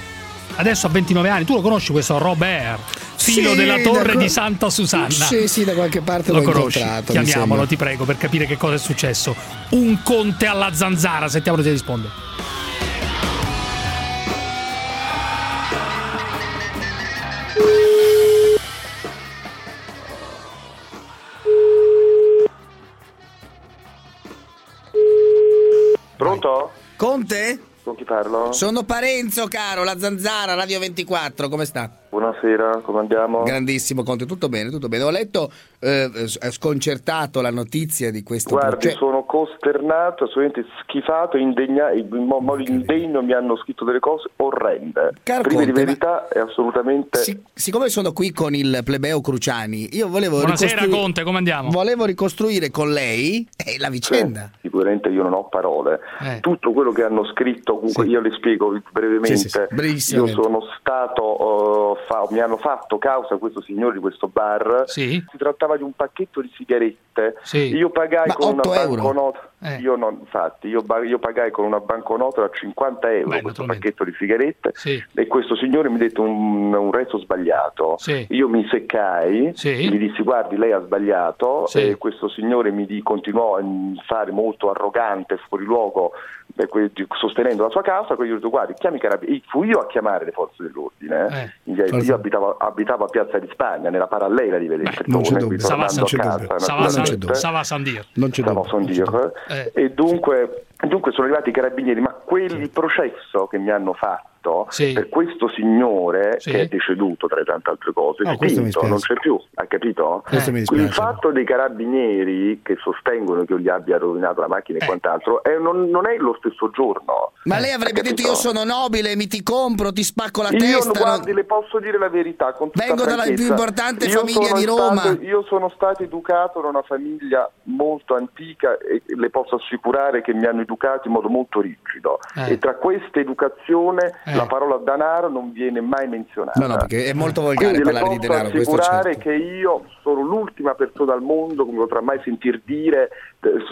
Adesso ha 29 anni, tu lo conosci questo Robert, figlio Sì, della torre da- di Santa Susanna. Sì, sì, da qualche parte Lo conosci? Chiamiamolo, ti prego, per capire che cosa è successo. Un conte alla zanzara, sentiamo se risponde. Pronto? Conte? Con chi parlo? Sono Parenzo, caro, la zanzara, Radio 24, come sta? Buonasera, come andiamo? Grandissimo Conte, tutto bene, tutto bene. Ho letto eh, sconcertato la notizia di questo Guardi, processo. sono costernato, assolutamente schifato, indegna- in mo- modo indegno mi hanno scritto delle cose orrende. Caro Prive di Conte, ma- verità e assolutamente... Si- siccome sono qui con il plebeo Cruciani, io volevo Buonasera ricostruire- Conte, come andiamo? Volevo ricostruire con lei eh, la vicenda. Sicuramente io non ho parole. Eh. Tutto quello che hanno scritto, comunque io le spiego brevemente. Sì, sì, sì, io sono stato, eh, fa- mi hanno fatto causa questo signore di questo bar. Sì. Si trattava di un pacchetto di sigarette. Sì. Io pagai Ma con una 8 euro? banconota. Eh. Io non, infatti, io, io pagai con una banconota da 50 euro questo pacchetto di sigarette Sì. e questo signore mi dette un, un resto sbagliato. Sì. Io mi seccai, Sì. gli dissi guardi lei ha sbagliato Sì. e questo signore mi di- continuò a fare molto arrogante, fuori luogo, eh, sostenendo la sua causa, quindi io ho detto guardi chiami i carabinieri, fu io a chiamare le forze dell'ordine, eh. Io- forse- io abitavo, abitavo a Piazza di Spagna, nella parallela di non c'è Velletri, dubbio. Ça va, tornando a ça- casa. ça va, naturalmente. ça- ça va sans dire. Non c'è dire. Eh. E dunque, dunque sono arrivati i carabinieri, ma quel processo che mi hanno fatto Sì. per questo signore Sì. che è deceduto tra le tante altre cose, No, spinto, non c'è più, hai capito? Mi Il fatto dei carabinieri che sostengono che io gli abbia rovinato la macchina e Eh. quant'altro è- non, non è lo stesso giorno. Ma lei avrebbe detto io sono nobile, mi ti compro, ti spacco la Io testa. guardi, le posso dire la verità con tutta Vengo dalla più importante Io famiglia di Roma. stato- io sono stato educato da una famiglia molto antica e le posso assicurare che mi hanno educato in modo molto rigido. Eh. E tra questa educazione eh. la parola denaro non viene mai menzionata. No, no, perché è molto volgare Quindi parlare di posso denaro. Questo assicurare certo. che io sono l'ultima persona al mondo che mi potrà mai sentir dire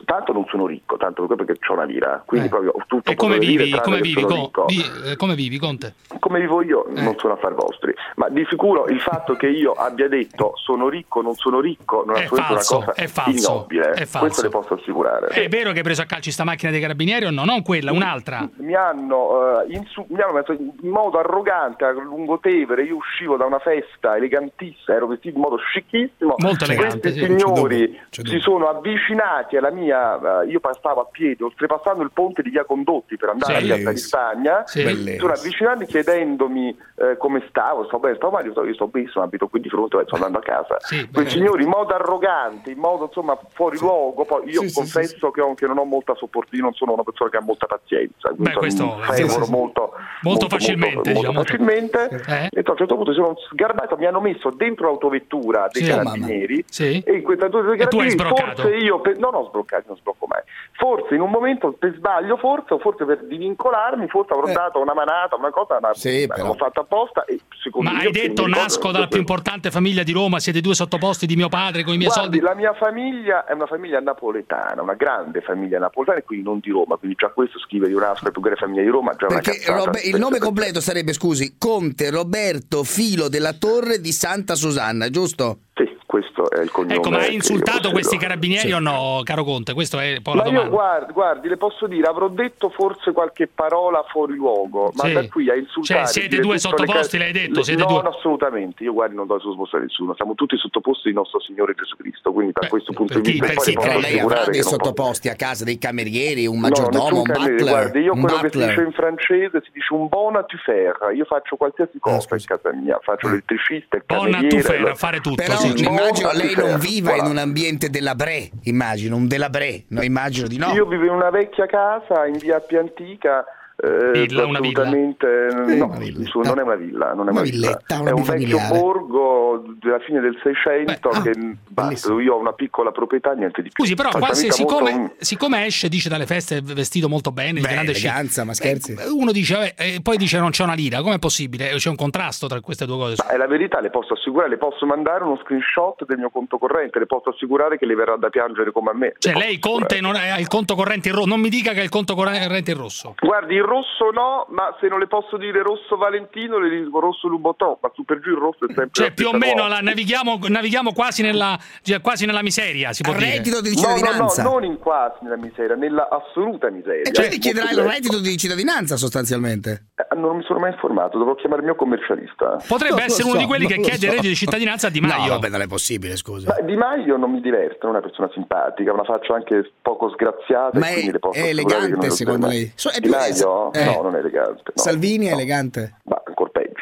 tanto non sono ricco, tanto perché ho una lira, quindi proprio ho tutto E come dire, vivi? tranne Come vivi, sono Co- ricco. vi- eh, come vivi, Conte? Come vivo io Eh. non sono affari vostri, ma di sicuro il fatto che io abbia detto sono ricco, non sono ricco, non è È assolutamente falso, una cosa è falso, ignobile. è falso. Questo le posso assicurare. È vero che hai preso a calci sta macchina dei carabinieri o no? Non quella, un'altra. mi hanno, eh, insu- mi hanno messo in modo arrogante a Lungotevere, io uscivo da una festa elegantissima, ero vestito in modo scicchissimo, Molto elegante, questi sì. signori si sono avvicinati alla mia, eh, io passavo a piedi, oltrepassando il ponte di Via Condotti per andare Sì. a Piazza di Spagna, Sì. sono avvicinati chiedendomi eh, come stavo, sto bene, sto male, io sto, benissimo, abito qui di fronte, sto andando a casa. Quei signori in modo arrogante, in modo insomma fuori luogo, poi io Sì, sì, confesso che, ho- che non ho molta sopporto, io non sono una persona che ha molta pazienza, Beh, questo- sì, sì, sì. molto, Molto facilmente, molto, diciamo. facilmente. Eh? E a un certo punto sono sgarbato, mi hanno messo dentro l'autovettura dei Sì. carabinieri Sì. e in questa autovettura dei E tu hai carabinieri forse io, no no sbroccato, non sblocco mai, forse in un momento per sbaglio, forse, o forse per divincolarmi, forse avrò dato una manata, una cosa, ma l'ho fatta apposta e secondo Ma hai detto nasco dalla più importante famiglia di Roma, siete due sottoposti di mio padre con i miei Guardi, soldi. la mia famiglia è una famiglia napoletana, una grande famiglia napoletana e quindi non di Roma, quindi già questo scrive di un'altra più grande famiglia di Roma, già Perché. Robe- il nome completo sarebbe, scusi, Conte Roberto Filo della Torre di Santa Susanna, giusto? Sì, questo è il cognome. Ecco, ma hai io insultato questi carabinieri Sì. o no, caro Conte? Questa è poi la Ma io domanda. guardi, guardi, le posso dire, avrò detto forse qualche parola fuori luogo, ma Sì. da qui a insultare... Cioè, siete due sottoposti, ca- l'hai detto, le- siete no, due- no, assolutamente, io guardi non do sottopostare a nessuno, siamo tutti sottoposti di nostro Signore Gesù Cristo, quindi da questo punto di vista Sì, però lei avrà dei non posso- sottoposti a casa, dei camerieri, un No, maggiordomo, nessun un cameriere. butler. Guardi, io un quello che si butler. dice in francese si dice un bon à tu faire. Io faccio qualsiasi cosa in casa mia, faccio l'elettricista, il Bon à cameriere. tu faire, lo- a fare tutto, Però sì. Immagino lei non viva in voilà. un ambiente della Bre, immagino, un della Bre, no, immagino di no. Io vivo in una vecchia casa in via Appia Antica. Eh, Villa, una villa? assolutamente no, su- non è una villa, non è una, Una villa. villetta, una è un vecchio borgo della fine del Seicento che basta, io ho una piccola proprietà, niente di più. Scusi, però, qua se- siccome, molto- siccome esce, dice dalle feste vestito molto bene, di Beh, grande eleganza, ma scherzi. eh, uno dice, vabbè, e poi dice non c'è una lira, com'è possibile? C'è un contrasto tra queste due cose. Ma è la verità, le posso assicurare, le posso mandare uno screenshot del mio conto corrente, le posso assicurare che le verrà da piangere come a me. Cioè, lei Conte non ha il conto corrente in rosso, non mi dica che ha il conto corrente in rosso. Guardi, rosso no, ma se non le posso dire rosso Valentino, le dico rosso Lubotò, ma su per giù il rosso è sempre Cioè, più o meno la- navighiamo, navighiamo quasi, nella, cioè, quasi nella miseria, si può dire. No, no, no, non in quasi nella miseria, nella assoluta miseria. E quindi Eh, chiederà il molto reddito di cittadinanza sostanzialmente. Eh, Non mi sono mai informato, dovrò chiamare il mio commercialista. Potrebbe essere uno di quelli che chiede il reddito di cittadinanza a Di Maio. No, vabbè, non è possibile, scusa. Ma Di Maio non mi diverte, è una persona simpatica, una faccia anche poco sgraziata. Ma e è- quindi le posso è elegante, non secondo lei? So- è Di più- Maio? Eh. No, non è elegante. no. Salvini è elegante. Ma ancora peggio.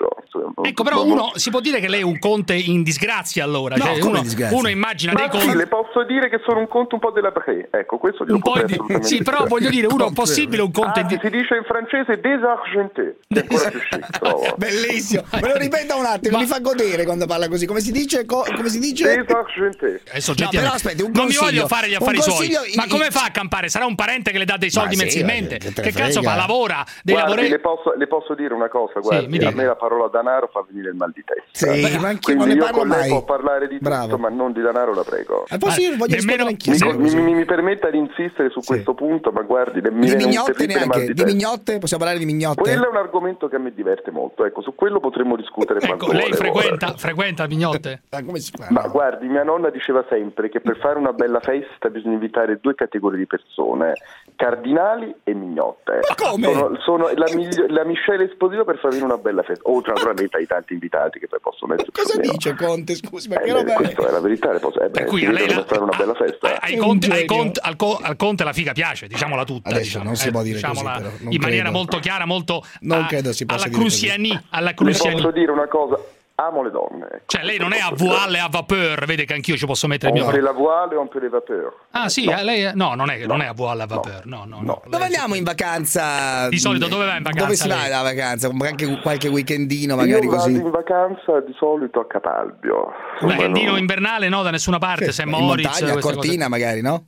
Ecco, però uno si può dire che lei è un conte in disgrazia allora. No, Cioè, come uno, in disgrazia? uno immagina Ma dei sì, conti. le posso dire che sono un conto un po' della Bre. Ecco, questo glielo Un po' potrei di- assolutamente sì, però voglio dire, uno possibile un conte Anzi, si dice in francese désargenté. È. Bellissimo. Me lo ripeta un attimo, mi fa godere quando parla così. Come si dice? Co- come si dice? Désargenté. Adesso No, però aspetti, un non mi voglio fare gli affari suoi. consiglio Ma in- come fa a campare? Sarà un parente che le dà dei soldi mensilmente? che cazzo fa? Lavora? Dei le, posso, le posso dire una cosa, guardi, mi a me la parola denaro fa venire il mal di testa. Sì, Beh, ma anch'io quindi non ne io parlo con lei mai. può parlare di Bravo. tutto, ma non di denaro, la prego. Eh, posso io voglio rispondere anch'io. Mi, sì. mi- mi- mi permetta di insistere su questo punto, ma guardi, le- mi Di mignotte neanche. di Di mignotte? Possiamo parlare di mignotte? Quello è un argomento che a me diverte molto, ecco, su quello potremmo discutere quanto Ecco, lei vuole, frequenta, guarda. frequenta Mignotte? come si fa? Ma guardi, mia nonna diceva sempre che per fare una bella festa bisogna invitare due categorie di persone, cardinali e mignotte. Ma come? Sono, sono la, migli- la miscela esplosiva per far venire una bella festa, oltre naturalmente ai tanti invitati che poi possono essere. Cosa dice Conte? Scusi, ma Eh, che roba è? questa è la verità, le posso, eh, beh, cui a lei la- fare una bella festa. Ai conte, ai conte- al, co- al conte la figa piace, diciamola tutta. Adesso diciamo, non si eh, può dire diciamola così, però, non in maniera credo. molto chiara, molto Non a- credo si possa alla. Cruciani, alla Le Cruciani. posso dire una cosa, amo le donne. ecco. Cioè, lei non è a voile a vapeur, vede che anch'io ci posso mettere il On mio peut la voile, on peut les vapeurs. Ah, sì, eh, lei no, non è, non è a voile a vapeur, no, no, no. Dove andiamo in vacanza? Di solito dove vai in vacanza Dove si va la vacanza? Anche qualche weekendino magari Io vado così. in vacanza di solito a Capalbio. Un weekendino invernale no, da nessuna parte, St. in Moritz, montagna, a Cortina cose. magari, no?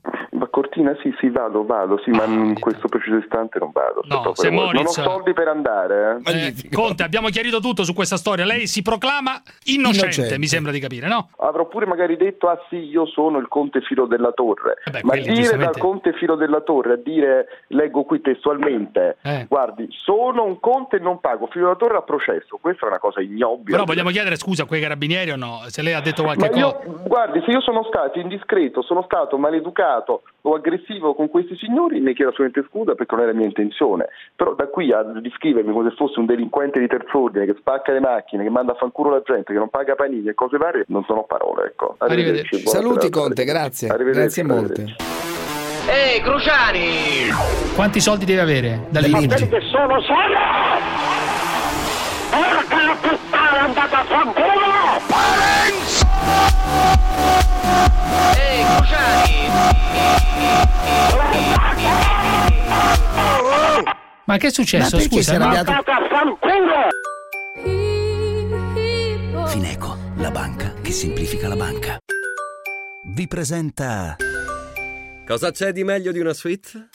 Cortina sì sì vado vado sì ma in questo preciso istante non vado No, se Moritz- non ho soldi per andare eh. Eh, Conte, abbiamo chiarito tutto su questa storia. Lei si proclama innocente, Innocente. mi sembra di capire, no? Avrò pure magari detto, ah sì, io sono il conte Filo della Torre. beh, Ma quelli dire giustamente- dal conte Filo della Torre, a dire, leggo qui testualmente, Eh. guardi, sono un conte e non pago, Filo della Torre a processo. Questa è una cosa ignobile. Però vogliamo chiedere scusa a quei carabinieri o no? Se lei ha detto Ma qualche cosa. io, guardi, se io sono stato indiscreto, sono stato maleducato o aggressivo con questi signori, ne chiedo assolutamente scusa perché non era mia intenzione. Però da qui a descrivermi come se fosse un delinquente di terz'ordine che spacca le macchine, che manda a fanculo la gente, che non paga panini e cose varie, non sono parole, ecco. Arrivederci. buona Saluti. Conte, grazie. Arrivederci, Grazie molte. Ehi, Cruciani! Quanti soldi deve avere? Dalle Quelli che sono solo! Porca la puttana, andate a fanculo! Ehi, Ma che è successo? Ma Scusa, si fanculo! Fineco, la banca che semplifica la banca. Vi presenta Cosa c'è di meglio di una suite?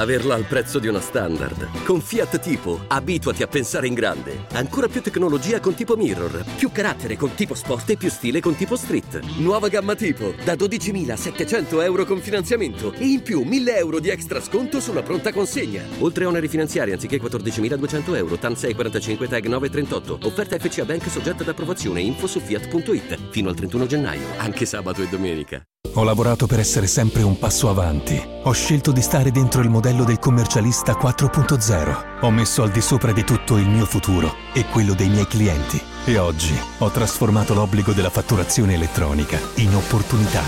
Averla al prezzo di una standard. Con Fiat Tipo, abituati a pensare in grande. Ancora più tecnologia con Tipo Mirror. Più carattere con Tipo Sport e più stile con Tipo Street. Nuova gamma Tipo, da 12.700 euro con finanziamento. E in più 1.000 euro di extra sconto sulla pronta consegna. Oltre a oneri finanziari anziché 14.200 euro. TAN 645 TAG 938. Offerta FCA Bank soggetta ad approvazione. Info su Fiat.it. Fino al 31 gennaio. Anche sabato e domenica. Ho lavorato per essere sempre un passo avanti. Ho scelto di stare dentro il modello del commercialista 4.0. Ho messo al di sopra di tutto il mio futuro e quello dei miei clienti. E oggi ho trasformato l'obbligo della fatturazione elettronica in opportunità.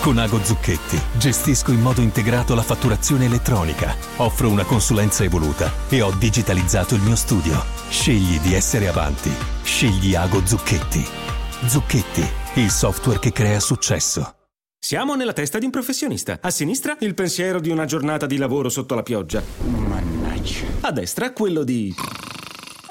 Con Ago Zucchetti gestisco in modo integrato la fatturazione elettronica, offro una consulenza evoluta e ho digitalizzato il mio studio. Scegli di essere avanti. Scegli Ago Zucchetti. Zucchetti, il software che crea successo. Siamo nella testa di un professionista. A sinistra il pensiero di una giornata di lavoro sotto la pioggia. Mannaggia. A destra quello di...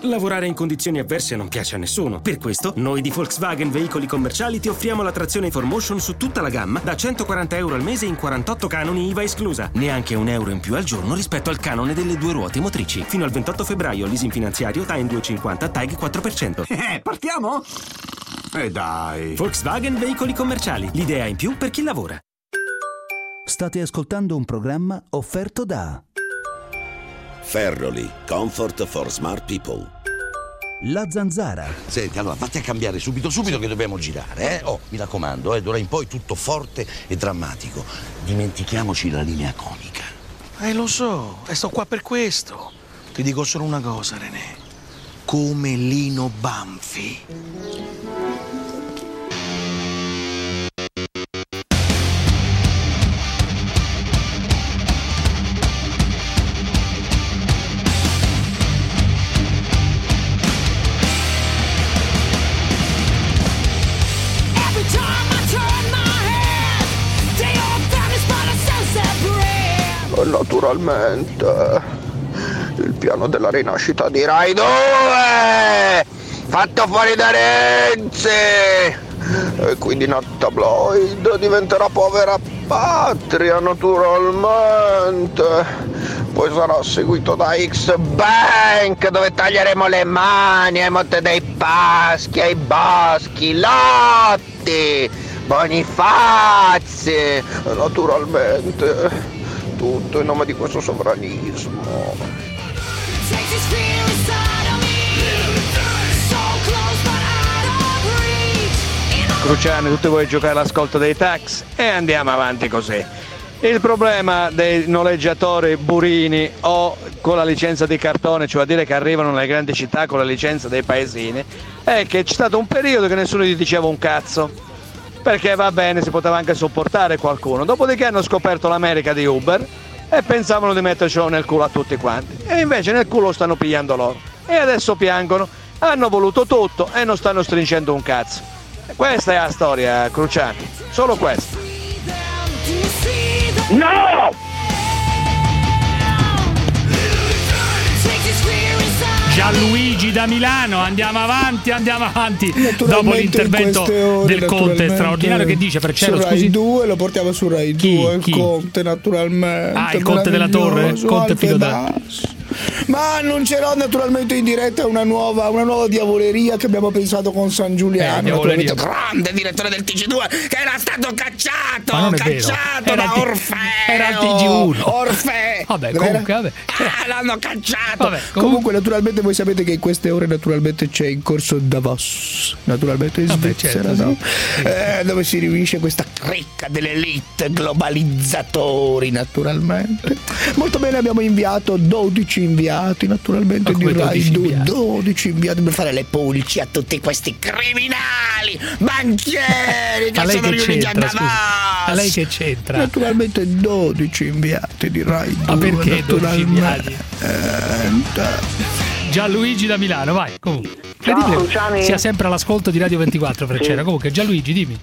Lavorare in condizioni avverse non piace a nessuno. Per questo, noi di Volkswagen Veicoli Commerciali ti offriamo la trazione 4Motion su tutta la gamma da 140 euro al mese in 48 canoni IVA esclusa. Neanche un euro in più al giorno rispetto al canone delle due ruote motrici. Fino al 28 febbraio, leasing finanziario TAN 250 TAG 4%. Eh, partiamo? E dai. Volkswagen Veicoli Commerciali. L'idea in più per chi lavora. State ascoltando un programma offerto da Ferroli, comfort for smart people. La Zanzara. Senti, allora vatti a cambiare subito, subito che dobbiamo girare, eh? Oh, mi raccomando, eh, d'ora in poi tutto forte e drammatico. Dimentichiamoci la linea comica. Eh, lo so, e sto qua per questo. Ti dico solo una cosa, René. Come Lino Banfi. Naturalmente. Il piano della rinascita di Rai 2! Fatto fuori da Renzi! E quindi Nat Tabloid diventerà povera patria, naturalmente. Poi sarà seguito da X Bank, dove taglieremo le mani ai Monte dei Paschi, ai Boschi, Lotti, Bonifazzi. E Naturalmente. Tutto in nome di questo sovranismo. Cruciani, tutti voi giocare all'ascolto dei tax e andiamo avanti così. Il problema dei noleggiatori burini o con la licenza di cartone, cioè dire che arrivano nelle grandi città con la licenza dei paesini, è che c'è stato un periodo che nessuno gli diceva un cazzo. Perché va bene, si poteva anche sopportare qualcuno. Dopodiché hanno scoperto l'America di Uber e pensavano di mettercelo nel culo a tutti quanti. E invece nel culo stanno pigliando loro. E adesso piangono, hanno voluto tutto e non stanno stringendo un cazzo. Questa è la storia, Cruciani. Solo questa. No! Gianluigi da Milano, andiamo avanti, andiamo avanti. Dopo in l'intervento ore, del Conte straordinario che dice su Rai scusi. 2 lo portiamo su Rai Chi? 2 il Chi? Conte naturalmente Ah, il Conte della Torre? Conte figlio da-. Ma annuncerò naturalmente in diretta una nuova, una nuova diavoleria che abbiamo pensato con San Giuliano Eh, grande direttore del TG2 che era stato cacciato cacciato da Orfeo era il TG1. Orfeo Vabbè, comunque, vabbè. Ah, l'hanno cacciato Vabbè, comunque. naturalmente voi sapete che in queste ore naturalmente c'è in corso Davos naturalmente in Vabbè, Svizzera certo, no? sì. Eh, dove si riunisce questa cricca dell'elite globalizzatori naturalmente molto bene abbiamo inviato 12 inviati naturalmente Ma di come Rai 12 2 inviati? 12 inviati per fare le pulci a tutti questi criminali banchieri che A lei sono che riuniti a? Davos A lei che c'entra? naturalmente 12 inviati di Rai 2 Ma perché 12 inviati? naturalmente. Gianluigi da Milano, vai, comunque. Ciao, Cruciani. sia sempre all'ascolto di Radio 24 Freccera. Sì. Comunque, Gianluigi, dimmi.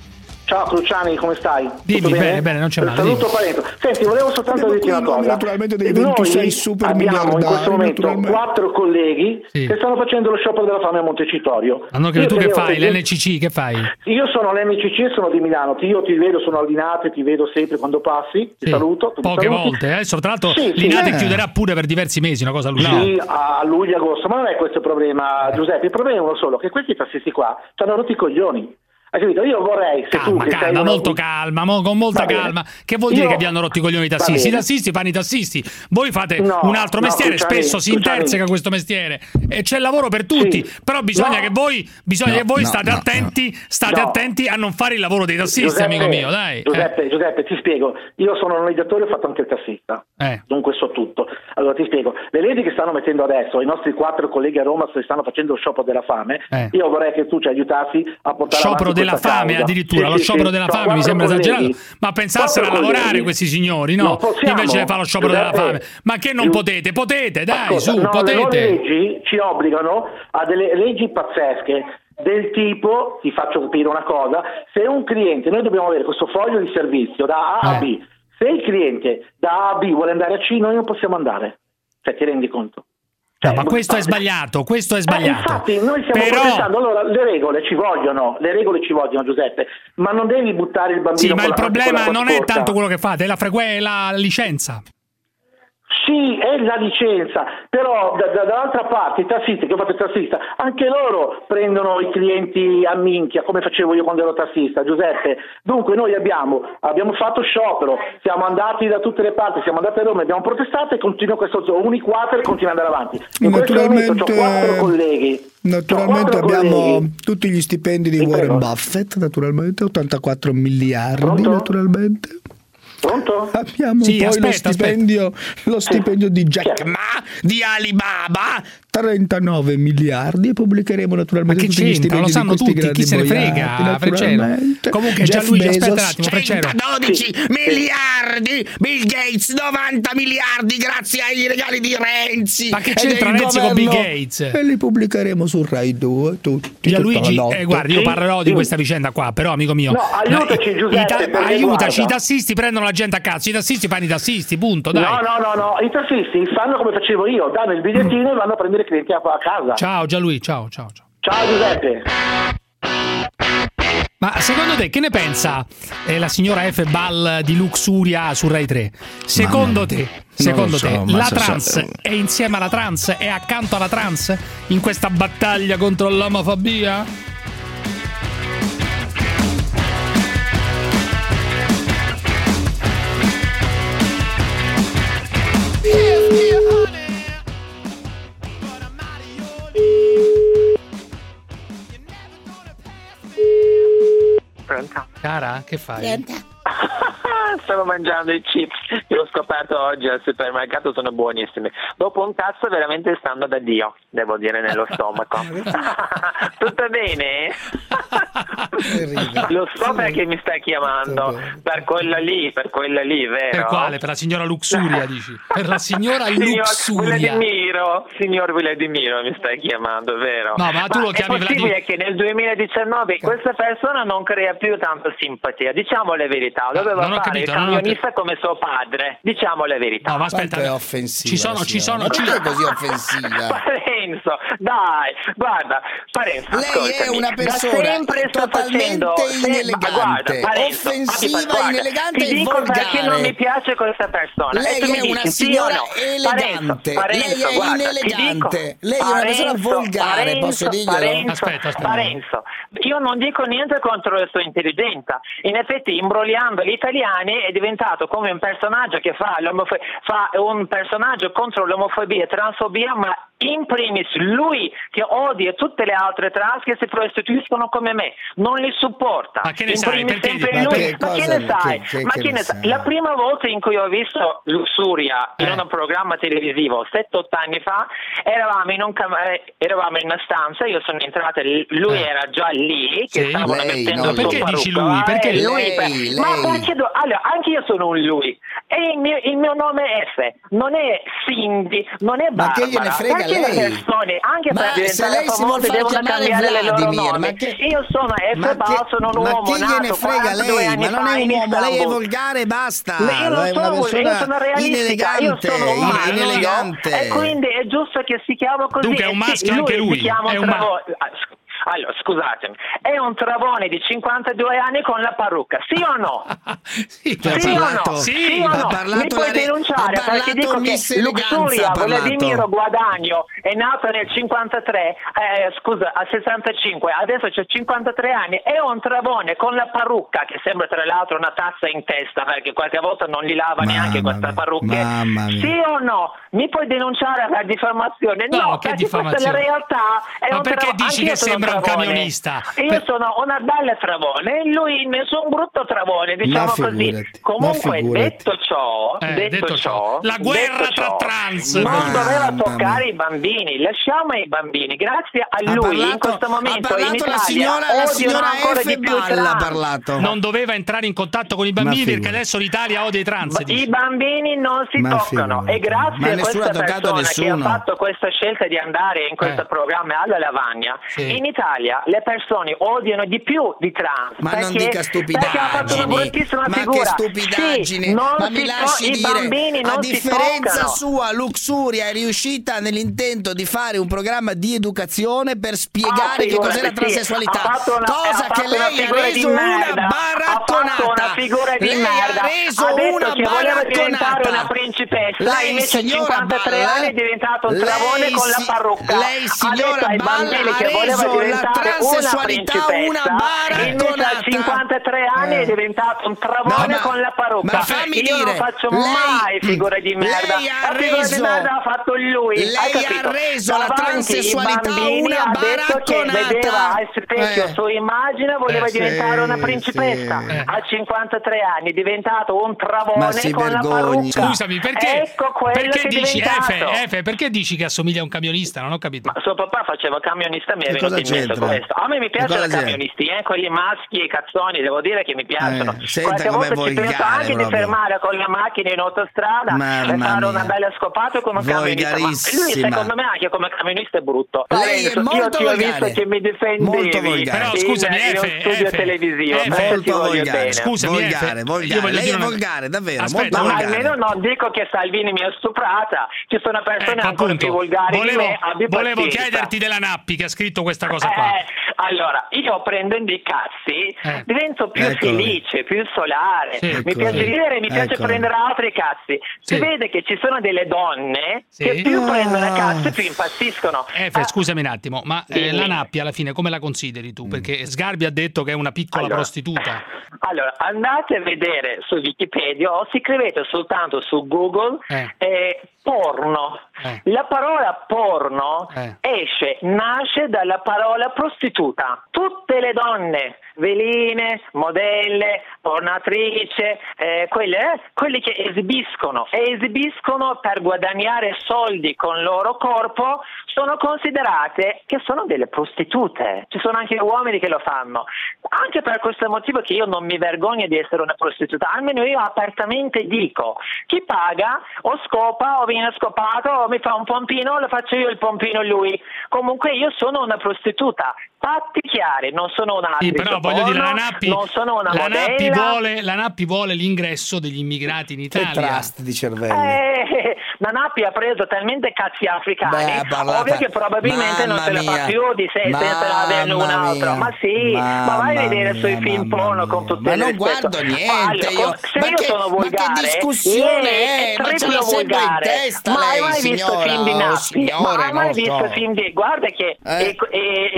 Ciao Cruciani, come stai? Dimmi, Tutto bene, bene, non c'è male, Saluto. Parenzo. Senti, volevo soltanto Abbiamo dirti una cosa. naturalmente dei 26 Noi super abbiamo in questo momento quattro colleghi Sì. che stanno facendo lo sciopero della fame a Montecitorio. Hanno Io capito tu che fai? che- L'NCC, che fai? Io sono l'MCC e sono di Milano, Ti- io ti vedo, sono all'Inate, ti vedo sempre quando passi, ti Sì. saluto. tu mi Poche saluti. volte, eh. adesso tra l'altro Sì, sì. l'Inate Eh. chiuderà pure per diversi mesi, una cosa allucinante. Sì, a luglio agosto, ma non è questo il problema, Giuseppe. Il problema è uno solo: che questi tassisti qua ci hanno rotti i coglioni. Hai capito? Io vorrei, se tu Calma, che sei calma, molto calma, mo- con molta Va bene. calma. Che vuol dire Io- che vi hanno rotto i coglioni i tassisti? I tassisti fanno i tassisti. Voi fate No, un altro no, mestiere, spesso si interseca questo mestiere. E c'è lavoro per tutti. Sì. Però bisogna No. che voi, bisogna No, che voi no, state no, attenti, state No. attenti a non fare il lavoro dei tassisti, Giuseppe, amico mio, dai. Giuseppe, Giuseppe, ti spiego. Io sono un noleggiatore e ho fatto anche il tassista. Eh. Dunque so tutto. Allora ti spiego. Le leggi che stanno mettendo adesso, i nostri quattro colleghi a Roma si stanno facendo lo sciopero della fame, Eh. io vorrei che tu ci aiutassi a portare Sciopero avanti della fame causa. addirittura, Sì, lo sì, sciopero sì. della fame mi sembra esagerato, ma pensassero a lavorare colleghi. questi signori, no? possiamo. Invece di fare lo sciopero della fame. Ma che non potete? Potete, dai, Ascolta, su, no, Le potete. leggi ci obbligano a delle leggi pazzesche del tipo, ti faccio capire una cosa, se un cliente, noi dobbiamo avere questo foglio di servizio da A a Eh. B, se il cliente da A a B vuole andare a C, noi non possiamo andare. Cioè, ti rendi conto? No, ma questo è sbagliato, questo è Eh, sbagliato. infatti noi stiamo Però- protestando, allora le regole ci vogliono, le regole ci vogliono Giuseppe, ma non devi buttare il bambino Sì, ma il problema non è tanto quello che fate, è la, frequ- è la licenza. Sì, è la licenza, però da- da- dall'altra parte i tassisti, che ho fatto il tassista, anche loro prendono i clienti a minchia, come facevo io quando ero tassista, Giuseppe. Dunque noi abbiamo, abbiamo fatto sciopero, siamo andati da tutte le parti, siamo andati a Roma, abbiamo protestato e continua questo uniquater continua ad andare avanti. In questo momento ho Naturalmente- quattro colleghi. Naturalmente abbiamo colleghi. tutti gli stipendi di Ti Warren prego. Buffett, naturalmente, 84 miliardi, Pronto? naturalmente. Pronto? Abbiamo Sì, poi aspetta, lo stipendio, lo stipendio di Jack Ma di Alibaba, 39 miliardi e pubblicheremo Ma naturalmente che tutti gli c'entra? stipendi Lo di sanno questi tutti, chi se ne frega, naturalmente. Comunque, Jeff Gianluigi, aspetta un attimo, Freccero. 112 Sì. miliardi, Bill Gates 90 miliardi grazie ai regali di Renzi. Ma che c'entra Renzi con Bill governo. Gates? E li pubblicheremo su Rai 2 tutti. Gianluigi, eh, guarda, io Sì, parlerò di sì. questa vicenda qua, però amico mio. No, aiutaci, i- Giuseppe, ta- aiutaci, i tassisti prendono la gente a cazzo, i tassisti fanno i tassisti, punto, dai. No, no, no, no, i tassisti fanno come facevo io, danno il bigliettino e vanno a prendere i clienti a, a casa. Ciao Gianluigi, ciao, ciao, ciao. Ciao Giuseppe. Ma secondo te che ne pensa eh, la signora F. Ball di Luxuria su Rai 3? Secondo te, secondo so, te la trans se- è insieme alla trans? È accanto alla trans in questa battaglia contro l'omofobia? Pronto? Cara, che fai? Stavo mangiando i chips che ho scoperto oggi al supermercato, sono buonissimi. Dopo un cazzo veramente stanno da Dio, devo dire, nello stomaco. Tutto bene? Lo so perché mi stai chiamando. Per quella lì, per quella lì, vero? Per quale? Per la signora Luxuria, dici? Per la signora Signor Luxuria. Vladimiro, signor Vladimiro mi stai chiamando, vero? No, ma tu lo è chiami possibile che nel 2019 questa persona non crea più tanta simpatia? Diciamo la verità, doveva non ho capito, il non ho camionista come suo padre. Diciamo la verità. No, ma aspetta, Quanto è offensiva. Ci sono, ci sono, ci- è così offensiva? Parenzo, dai, guarda, Parenzo, Lei è una persona totalmente inelegante, ma guarda, Parenzo, offensiva, guarda, inelegante ti e dico volgare. perché non mi piace questa persona. Lei è dici una sì signora no? elegante, Parenzo, lei è guarda, inelegante, dico, lei è una persona Parenzo, volgare, Parenzo, posso dirglielo? Aspetta, aspetta. Parenzo, io non dico niente contro la sua intelligenza. In effetti, imbrogliando gli italiani è diventato come un personaggio che fa, fa un personaggio contro l'omofobia e transfobia, ma in primis lui che odia tutte le altre trans che si prostituiscono come me, non li supporta. Ma che ne In sai? primis Perché- sempre ma lui. che Ma che ne sai? che- Ma che ne sai? La prima volta in cui ho visto Luxuria in Eh. un programma televisivo, 7-8 anni fa, eravamo in, un cam- eh, eravamo in una stanza, io sono entrata, lui Eh. era già lì, che Sì. stavano Lei, mettendo no, perché dici parrucco. lui? Perché Eh, lei, per- lei? Ma perché do- allora, anche io sono un lui. E il mio, il mio nome è F, non è Cindy, non è Ma Barbara. che gliene frega perché lei? le persone, anche Ma per se lei si vuol famose, far devono chiamare cambiare le loro Vladimir, ma che- Io sono F Ma Bao, che, sono un ma uomo che gliene frega 42 lei? Ma non è un uomo, lei è volgare, basta. Ma io non sono, io sono realistica, io inelegante, sono un maschio inelegante. e quindi è giusto che si chiama così. Dunque è E un maschio anche lui, è un ma- sc- Allora, scusatemi, è un travone di 52 anni con la parrucca, sì o no? Sì, ha Sì o no? Sì, Sì o no? Mi puoi re- denunciare perché dico che Luxuria. Vladimiro Guadagno è nato nel 53, eh, scusa, al 65, adesso c'è 53 anni, è un travone con la parrucca che sembra tra l'altro una tazza in testa perché qualche volta non li lava Mamma neanche questa parrucca. Sì o no? Mi puoi denunciare per diffamazione? No, No, che perché questa è la diffamazione? realtà. È Ma perché travo- dici anche io che sembra un travone. camionista? Io Per- sono una bella travone e lui nessun brutto travone, diciamo così. Comunque, detto ciò, Eh, detto, detto ciò, la guerra detto tra ciò, trans. non doveva toccare i bambini, lasciamo i bambini. Grazie a Ha lui in parlato- questo momento in Italia la signora, la signora ancora F. di più Balla parlato. Non doveva entrare in contatto con i bambini perché adesso l'Italia odia i trans. I bambini non si Ma toccano figurati. e grazie Ma a questa persona che ha fatto questa scelta di andare in questo Eh. programma alla lavagna, Sì. in Italia le persone odiano di più di trans. Ma non perché- dica fatto una stupidaggini, ma figura. che stupidaggine, Sì, non ma mi lasci dire, non a differenza sua, Luxuria è riuscita nell'intento di fare un programma di educazione per spiegare Ah, che cos'è la sì. transessualità, fatto una- cosa che lei ha reso una di lei ha reso una baracconata. una principessa, Lei, signora 53 Balla, anni è diventato un lei travone con la parrucca. Lei, signora Balla, ha reso la una transessualità una invece a baracconata. 53 anni Eh. è diventato un travone No, ma- con la parrucca. ma fammi Io non dire, faccio lei- mai figure di merda. lei ha la figura di reso- merda ha fatto lui. lei ha reso la Davanti transessualità una ha detto che baracconata. vedeva al specchio Eh. sua immagine voleva Eh, sì, diventare una principessa. sì. A 53 anni è diventato un Ma travone si con la vergogni. parrucca. Scusami, perché, Ecco quello perché che è dici diventato. Efe, Efe, perché dici che assomiglia a un camionista? Non ho capito. Ma suo papà faceva camionista, mi è venuto in mente c'entra? questo. A me mi piacciono i camionisti, eh, quelli maschi e cazzoni, devo dire che mi piacciono. Eh, senta Qualche volta ci penso anche di proprio. fermare con la macchina in autostrada Mamma e fare una bella scopata con un camionista. Ma lui secondo me anche come camionista è brutto. Lei è Parenzo, io molto ti ho visto che mi difendevi Molto volgare. Però in- scusami, in uno Efe, studio Efe, televisivo. Ti Molto volgare. Scusami, volgare, volgare. Lei è volgare, davvero, Aspetta, molto Ma almeno non dico che Salvini mi ha stuprata, ci sono persone Ecco, ancora più volgari volevo, di me. chiederti della Nappi che ha scritto questa cosa qua. Eh, allora, io prendendo i cazzi Eh. divento più Eccolo. felice, più solare. Sì. mi Eccolo. piace ridere, mi piace Eccolo. prendere altri cazzi. Si Sì. vede che ci sono delle donne Sì. che più prendono Ah. cazzi più impazziscono. Efe, Ah, scusami un attimo, ma eh, la Nappi alla fine come la consideri tu? Perché Sgarbi ha detto che è una piccola Allora. prostituta. Allora, andate a vedere su Wikipedia o scrivete soltanto su Google Eh. eh, porno. Eh. La parola porno Eh. esce, nasce dalla parola prostituta. Tutte le donne veline, modelle, pornatrice, eh, quelle, eh, quelli che esibiscono e esibiscono per guadagnare soldi con il loro corpo sono considerate che sono delle prostitute. Ci sono anche uomini che lo fanno. Anche per questo motivo che io non mi vergogno di essere una prostituta, almeno io apertamente dico, chi paga o scopa o viene scopato o mi fa un pompino, lo faccio io il pompino lui. Comunque io sono una prostituta. Fatti chiari, non sono una Sì, però voglio dire, la Nappi, non sono una la Nappi vuole, la Nappi vuole l'ingresso degli immigrati in Che Italia. trust di cervello. Eh, Nanappi ha preso talmente cazzi africani, Beh, ovvio che probabilmente non Mamma se la fa più di sé senza averne un Mamma altro. mia. Ma sì, ma vai a Mamma vedere sui film mamma porno con tutte Ma le non rispetto. guardo niente io. Se Ma io che- sono ma che discussione eh, è? Ma ce l'ha sempre in testa ma hai lei, mai visto film di Nappi? signore, ma hai mai non visto film di guarda che Eh.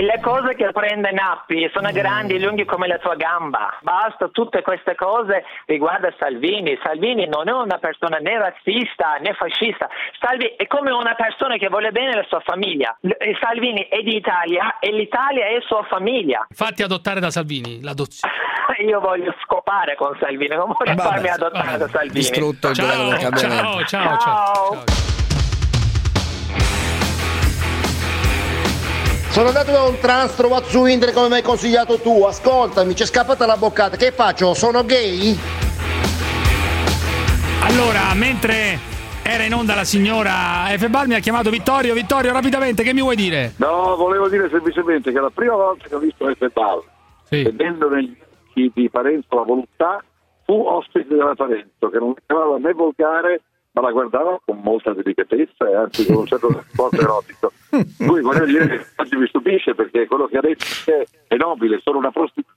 le cose che prende Nappi sono Mm. grandi e lunghi come la tua gamba. Basta tutte queste cose riguarda Salvini. Salvini non è una persona né razzista né fascista. Salvi è come una persona che vuole bene la sua famiglia. L- Salvini è di Italia e l'Italia è sua famiglia. Fatti adottare da Salvini, l'adozione. Io voglio scopare con Salvini, non voglio Vabbè, farmi adottare da Salvini. Distrutto il governo del Ciao, cambiamento. ciao, ciao, ciao. Sono andato da un trans trovato su internet come mi hai consigliato tu. Ascoltami, c'è scappata la boccata. Che faccio? Sono gay? Allora, mentre era in onda la signora Efebal mi ha chiamato Vittorio. Vittorio, rapidamente, che mi vuoi dire? No, volevo dire semplicemente che la prima volta che ho visto F. vedendo negli occhi di Parenzo la volontà, fu ospite della Parenzo, che non chiamava né volgare, ma la guardava con molta delicatezza e anzi con un certo sport erotico. Lui voglio dire che oggi mi stupisce perché quello che ha detto è, è nobile, sono una prostituta.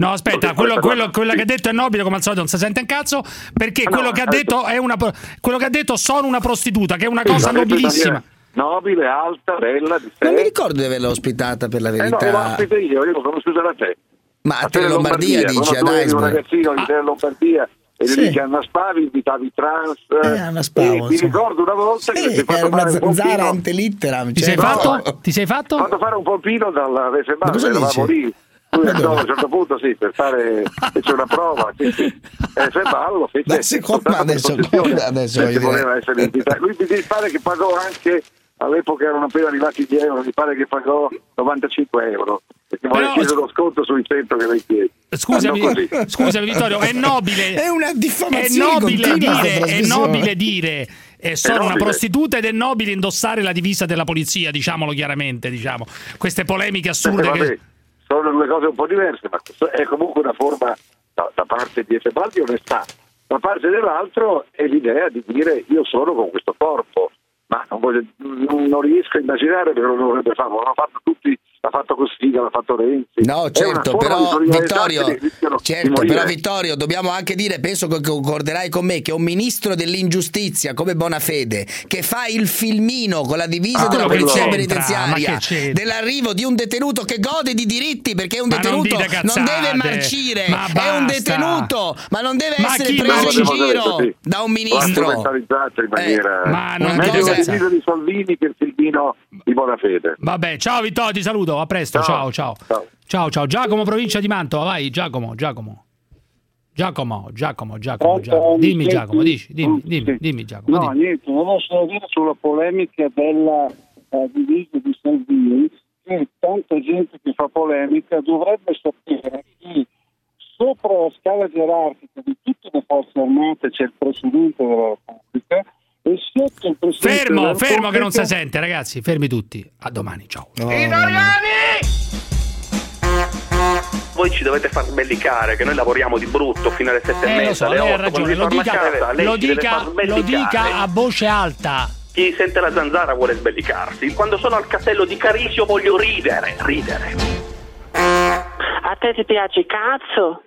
No, aspetta, quello, quello- quello che ha detto è nobile, come al solito non si sente un cazzo, perché Ah, no, quello che ha detto è una quello che ha detto sono una prostituta, che è una cosa in nobilissima. Nobile, alta, bella, di sé. Non mi ricordo di averla ospitata per la Eh no, verità. l'ho ospite io, io l'ho conosciuta da te. Ma a te Tele Lombardia dici, ad eri un Iceberg. ragazzino di Tele Lombardia e Sì. lì che annaspavi, invitavi trans. Eh, annaspavo, e mi insomma. ricordo una volta che Sì, ti hai fatto era una fare un. Ti cioè, sei no. fatto? Ti sei fatto? Ho fatto fare un pompino dalla Ma cosa eravamo lì. Lui andò a un certo punto sì, per fare c'è una prova, sì, sì. E Feballo lo fece Ma secondo me soltanto adesso- adesso dire- voleva essere invitato. Lui mi pare che pagò anche all'epoca erano appena arrivati gli euro, mi pare che pagò 95 euro perché Però- chiedere lo sconto sui 100 che lei chiede. Scusami, scusami Vittorio, è nobile. È una È diffamazione nobile continua dire, è nobile dire eh, sono una nobile. prostituta ed è nobile indossare la divisa della polizia, diciamolo chiaramente, diciamo. Queste polemiche assurde Eh, vabbè, che sono due cose un po' diverse, ma è comunque una forma da, da parte di Efebal di onestà. Da parte dell'altro è l'idea di dire io sono con questo corpo, ma non, voglio- non- riesco a immaginare perché lo dovrebbe fare, l'hanno fatto tutti, l'ha fatto Cossiga, l'ha fatto Renzi. No, È certo, però Vittorio, certo, però Vittorio, dobbiamo anche dire, penso che concorderai con me, che un ministro dell'ingiustizia come Bonafede, che fa il filmino con la divisa Ah, della polizia c'entra, penitenziaria, dell'arrivo di un detenuto che gode di diritti perché un Ma non detenuto dite non, deve marcire, Ma è un detenuto, ma non deve Ma essere preso in giro sì. da un ministro. in maniera... Eh, ma non divisa di Salvini che il filmino di Bonafede. Vabbè, ciao Vittorio, ti saluto, a presto, ciao ciao. Ciao ciao, Giacomo provincia di Mantova, vai Giacomo, Giacomo. Giacomo, Giacomo, Giacomo, Giacomo. Dimmi Giacomo, dici, dimmi, dimmi, dimmi Giacomo. No, dimmi. niente, volevo solo dire sulla polemica della eh, divisa di Salvini che tanta gente che fa polemica dovrebbe sapere che sopra la scala gerarchica di tutte le forze armate c'è il Presidente della Repubblica e Fermo, fermo che non si sente, ragazzi, fermi tutti. A domani, ciao. Voi ci dovete far sbellicare che noi lavoriamo di brutto fino alle sette e Eh, lo mezza, so, alle lei ha ragione, lo dica, casa, lo dica, lo dica a voce alta. Chi sente la zanzara vuole sbellicarsi. Quando sono al castello di Carisio voglio ridere, ridere. A te ti piace cazzo?